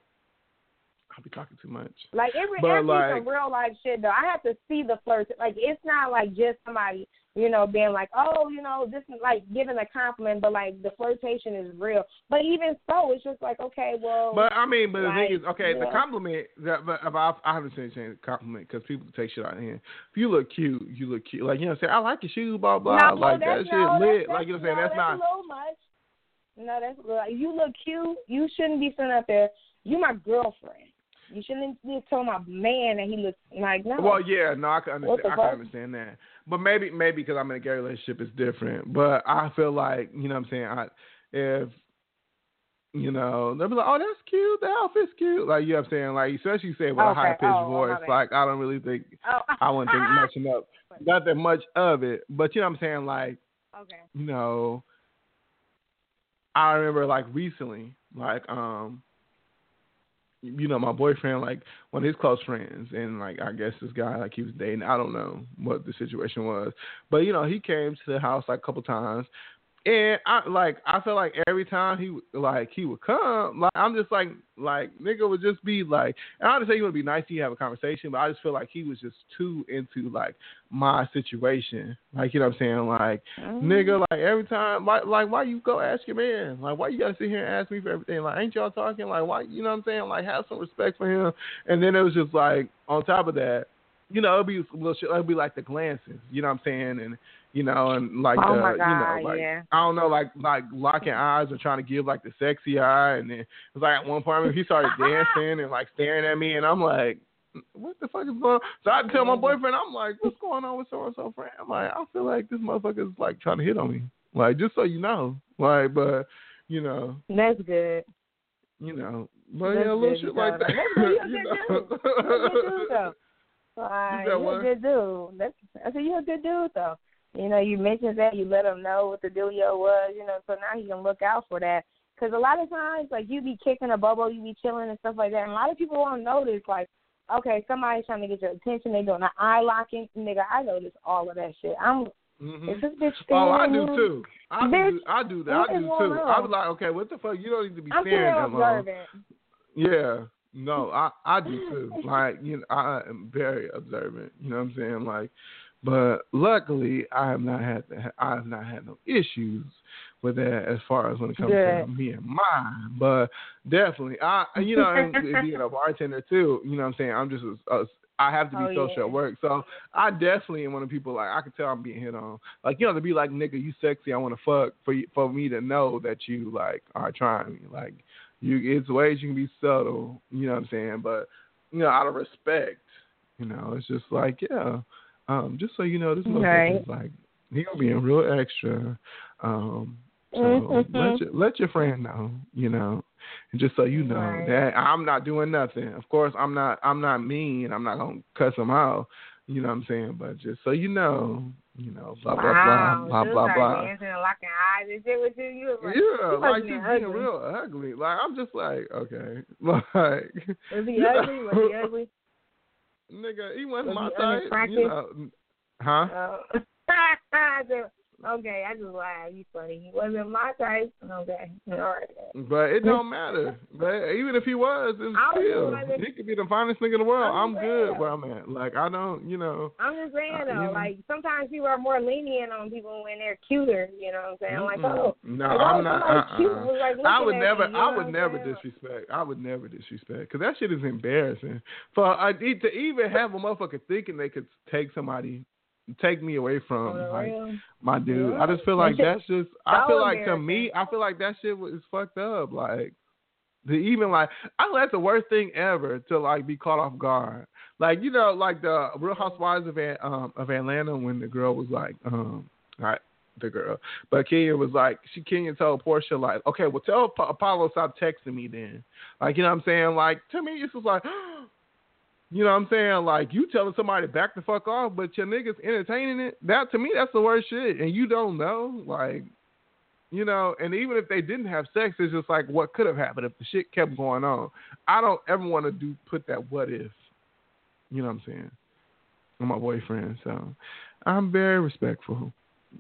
I'll be talking too much. Like it, But, it be like- some real life shit though. I have to see the flirt. Like it's not like just somebody, you know, being like, oh, you know, this is like giving a compliment, but like the flirtation is real. But even so, it's just like, okay, well, But I mean, but the thing is, okay, the compliment. That, but I, I haven't seen anything compliment because people take shit out of hand. If you look cute, you look cute. Like you know, what I'm saying I like your shoes, blah blah. no, like that that's, shit no, lit. That's, like you know, what I'm saying no, that's not. a little much. No, that's like, you look cute. You shouldn't be sitting up there. You my girlfriend. You shouldn't be telling my man that he looks like no. Well, yeah, no, I can understand. I can fuck? understand that. But maybe, maybe because I'm in a gay relationship, it's different. But I feel like, you know, what I'm saying, I, if you know, they'll be like, "Oh, that's cute. The outfit's cute." Like you know, what I'm saying, like especially you say with a Okay. high pitched Oh, voice. Like I don't really think oh. I wouldn't think much enough, not that much of it. But you know, what I'm saying, like Okay. you know, I remember like recently, like um, you know, my boyfriend, like one of his close friends, and like I guess this guy, like he was dating. I don't know what the situation was, but you know, he came to the house like a couple times, and I like I felt like every time he would- like he would come, like I'm just like like nigga would just be like, and I just say he would be nice to you have a conversation, but I just feel like he was just too into like my situation, like you know what I'm saying, like Mm-hmm. nigga, like every time, like, like why you go ask your man? Like, why you gotta sit here and ask me for everything? Like, ain't y'all talking? Like, why? You know what I'm saying? Like, have some respect for him. And then it was just like, on top of that, you know, it'd be little shit. It'd be like the glances. You know what I'm saying? And you know, and like Oh the, my uh, you know, like yeah. I don't know, like like locking eyes or trying to give like the sexy eye. And then it was like at one point, he started dancing and like staring at me, and I'm like. What the fuck is going on? So I tell my mm-hmm. boyfriend, I'm like, what's going on with so and so friend? I'm like, I feel like this motherfucker's like trying to hit on me. Like, just so you know. Like, but you know, That's good. you know, but That's yeah, a little shit you like that. That's you know. good good though. Like, you're a good dude. That's, I said you're a good dude though. You know, you mentioned that you let him know what the dealio was. You know, so now he can look out for that. Because a lot of times, like you be kicking a bubble, you be chilling and stuff like that, and a lot of people won't notice. Like, okay, somebody's trying to get your attention. They doing an eye locking. Nigga, I notice all of that shit. I'm. Mhm. Is this bitch Oh, I do too. I Bitch, do. I do that. I do too. I was like, okay, what the fuck? You don't need to be I'm staring that long. Yeah. No, I I do too. Like you know, I am very observant. You know what I'm saying? Like, but luckily, I have not had to, I have not had no issues with that as far as when it comes to me and mine. But definitely, I you know, and being a bartender too. You know what I'm saying? I'm just a, a I have to be Oh, social yeah. at work, so I definitely am one of the people like I can tell I'm being hit on. Like you know, to be like nigga, you sexy, I want to fuck for you, for me to know that you like are trying me. Like you, it's ways you can be subtle. You know what I'm saying? But you know, out of respect, you know, it's just like yeah. Um, just so you know, this motherfucker is like he gonna be being real extra. Um, so Mhm. let your let your friend know, you know, and just so you know Right. that I'm not doing nothing. Of course, I'm not I'm not mean. I'm not gonna cuss him out. You know what I'm saying? But just so you know, you know, blah blah wow. blah blah blah blah. Dancing and locking eyes and shit with you. You like, yeah, he like just be being ugly. real ugly. Like I'm just like, okay, like Was he you know, ugly? Was he ugly? Nigga, he wasn't my type. You know, huh? Uh, okay, I just laughed. You funny. He wasn't my type. Okay, all right. But it don't matter. But even if he was, it's still he could be the finest nigga in the world. I'm I'm good where I'm at. Like I don't, you know. I'm just saying Uh, though, know. like sometimes people are more lenient on people when they're cuter. You know what I'm saying? Like, Mm-mm. oh, no, like, oh, I'm not. Uh-uh. was, like, I would never. me, you I would never saying? disrespect. I would never disrespect because that shit is embarrassing. For uh, e- to even have a motherfucker thinking they could take somebody, take me away from like my dude. I just feel like that's just. I feel like to me, I feel like that shit was fucked up. Like to even like, I that's the worst thing ever to like be caught off guard. Like you know, like the Real Housewives of um of Atlanta when the girl was like, um, not the girl, but Kenya was like, she Kenya told Porsha like, okay, well tell Apollo stop texting me then. Like you know what I'm saying? Like to me, it's just like. You know what I'm saying? Like you telling somebody to back the fuck off, but your niggas entertaining it. That to me, that's the worst shit. And you don't know, like, you know. And even if they didn't have sex, it's just like what could have happened if the shit kept going on. I don't ever want to do put that what if. You know what I'm saying? I'm my boyfriend, so I'm very respectful.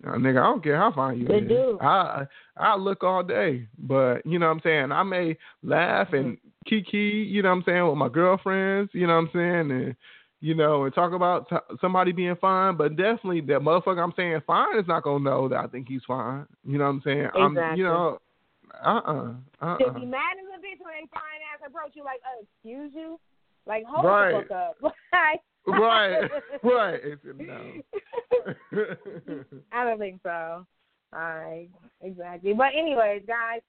Uh, nigga, I don't care how fine you Good is. dude. I I look all day, but you know what I'm saying. I may laugh and kiki, you know what I'm saying, with my girlfriends, you know what I'm saying, and you know, and talk about t- somebody being fine, but definitely that motherfucker I'm saying fine is not gonna know that I think he's fine. You know what I'm saying? I'm, you know, uh uh-uh, uh Should be mad as a bitch when they fine ass approach you like, uh, excuse you? Like, hold Right. the fuck up. Right, right. No. I don't think so. All right, exactly. But anyways, guys,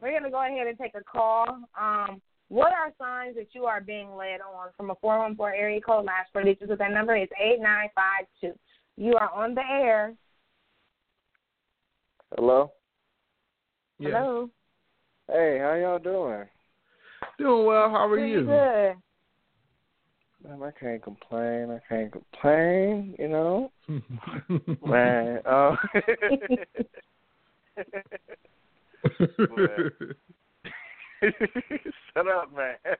we're gonna go ahead and take a call. Um, what are signs that you are being led on from a four one four area code? Last four digits with that number is eight nine five two. You are on the air. Hello. yeah. Hello. Hey, how y'all doing? Doing well. How are Pretty you? good. Man, I can't complain. I can't complain. You know, man. Um, shut up, man.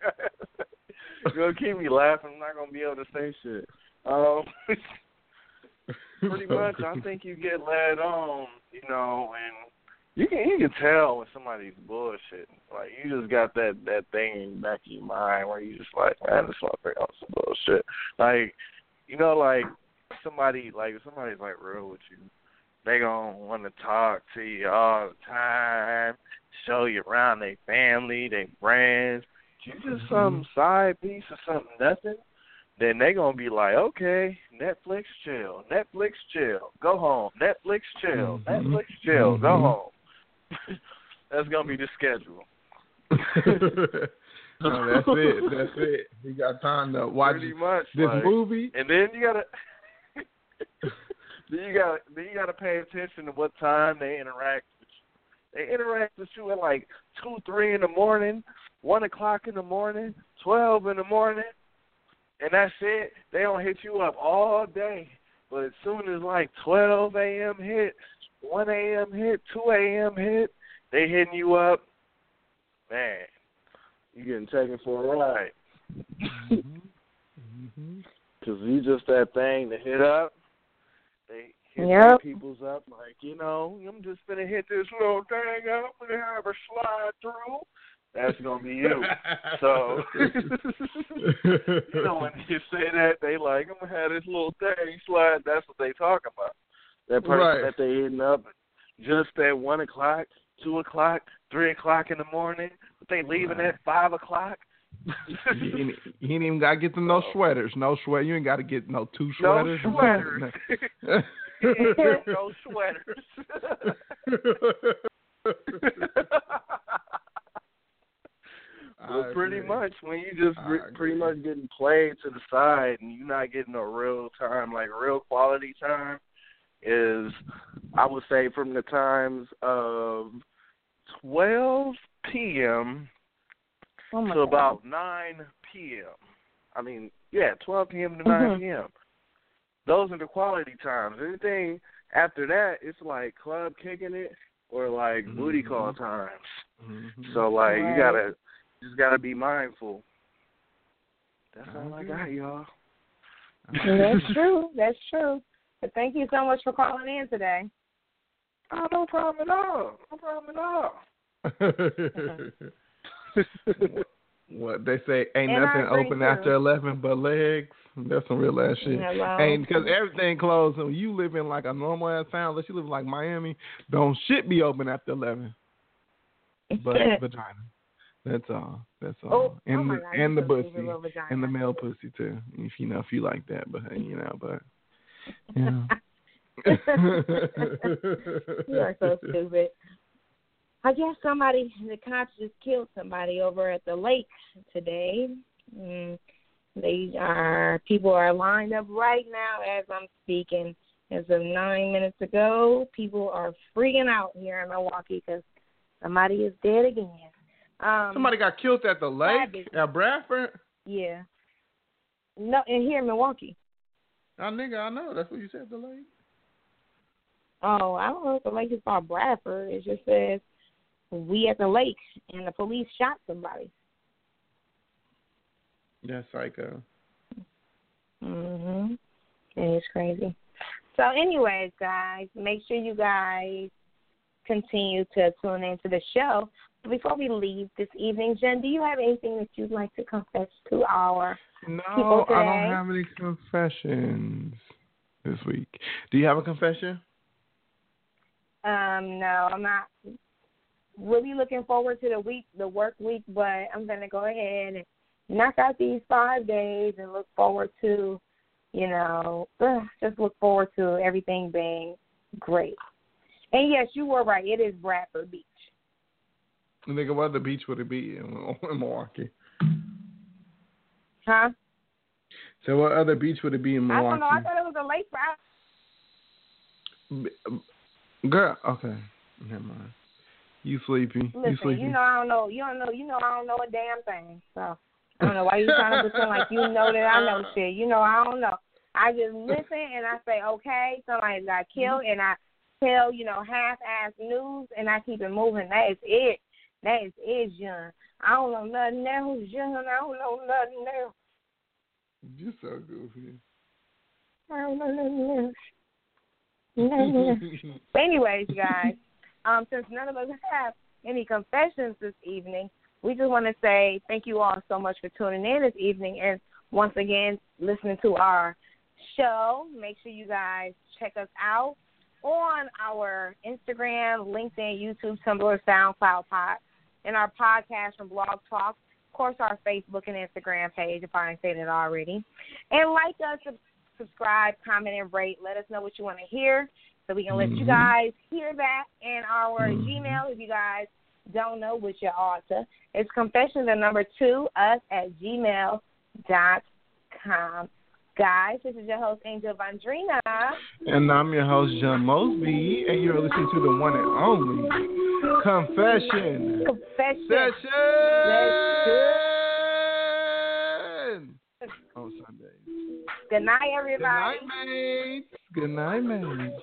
You're gonna keep me laughing. I'm not gonna be able to say shit. Um, pretty much, I think you get led on. You know, and you can you can tell when somebody's bullshit. Like you just got that that thing in the back of your mind where you just like, man, this motherfucker on some bullshit. Like, you know, like somebody like somebody's like real with you, they gonna want to talk to you all the time, show you around their family, their friends. You just some side piece or something nothing. Then they gonna be like, okay, Netflix chill, Netflix chill, go home, Netflix chill, Mhm. Netflix chill, go Mhm. home. That's gonna be the schedule. no, that's it. That's it. You got time to watch Pretty much. this like, movie. And then you gotta then you gotta then you gotta pay attention to what time they interact with you. They interact with you at like two, three in the morning, one o'clock in the morning, twelve in the morning, and that's it. They don't hit you up all day. But as soon as like twelve AM hit, one AM hit, two AM hit, they hitting you up, man, you getting taken for a ride. Mm-hmm. Cause you just that thing to hit up. They hit Yep. people's up like, you know, I'm just gonna hit this little thing up and have a slide through. That's gonna be you. So you know when you say that, they like, I'm gonna have this little thing slide. That's what they talk about. That person Right. that they hitting up just at one o'clock, two o'clock, three o'clock in the morning, but they leaving Right. at five o'clock. he, ain't, he ain't even got to get them no sweaters. No sweat. You ain't got to get no two sweaters. no sweaters. sweaters. no sweaters. I Well, pretty agree. much when you just re- pretty much getting played to the side and you're not getting no real time, like real quality time, is I would say from the times of 12 p.m. Oh to God. about 9 p.m. I mean, yeah, 12 p.m. to 9 Mhm. p.m. those are the quality times. Anything after that, it's like club kicking it or like mm-hmm. booty call times. Mm-hmm. So like right. you gotta just gotta be mindful. That's all I got, y'all. That's true. That's true. But thank you so much for calling in today. Oh, no problem at all. No problem at all. what they say ain't and nothing open too. after eleven but legs. That's some real ass shit. Hello. Ain't because everything closed. And you live in like a normal ass town, unless you live like Miami, don't shit be open after eleven. But vagina. That's all. That's all. Oh, and oh the God, and the pussy and the male pussy too. If you know if you like that, but you know, but yeah. you are so stupid. I guess somebody, the cops just killed somebody over at the lake today. Mm, they are people are lined up right now as I'm speaking. As of nine minutes ago, people are freaking out here in Milwaukee because somebody is dead again. Um, somebody got killed at the lake at Bradford. Yeah. No, in here in Milwaukee. Oh, nigga, I know. That's what you said. The lake. Oh, I don't know if the lake is called Bradford. It just says we at the lake, and the police shot somebody. That's psycho. Mhm. It is crazy. So, anyways, guys, make sure you guys continue to tune into the show. Before we leave this evening, Jen, do you have anything that you'd like to confess to our no, people today? No, I don't have any confessions this week. Do you have a confession? Um, no, I'm not really looking forward to the week, the work week, but I'm gonna go ahead and knock out these five days and look forward to, you know, just look forward to everything being great. And yes, you were right. It is Bradford Beach. Nigga, what other beach would it be in, in Milwaukee? Huh? So what other beach would it be in Milwaukee? I don't know. I thought it was a lake. Girl, okay, never mind. You sleepy? Listen, you sleepy? You know I don't know. You don't know. You know I don't know a damn thing. So I don't know why you trying to pretend like you know that I know shit. You know I don't know. I just listen and I say okay. Somebody got killed and I tell you know half-ass news and I keep it moving. That is it. That is it, John. I don't know nothing else, John. I don't know nothing else. You so goofy. I don't know nothing else. anyways, guys, um, since none of us have any confessions this evening, we just want to say thank you all so much for tuning in this evening and once again listening to our show. Make sure you guys check us out on our Instagram, LinkedIn, YouTube, Tumblr, SoundCloud, pod, and our podcast from Blog Talk. Of course, our Facebook and Instagram page, if I didn't saying it already. And like us, subscribe, comment, and rate. Let us know what you want to hear so we can let mm-hmm. you guys hear that. And our mm-hmm. Gmail, if you guys don't know, which you ought to, it's confession the number two, us at gmail dot com. Guys, this is your host, Angel Vondrina. And I'm your host, John Mosby. And you're listening to the one and only Confession. Confession. Session. On Sundays. Good night, everybody. Good night, mates. Good night, mates.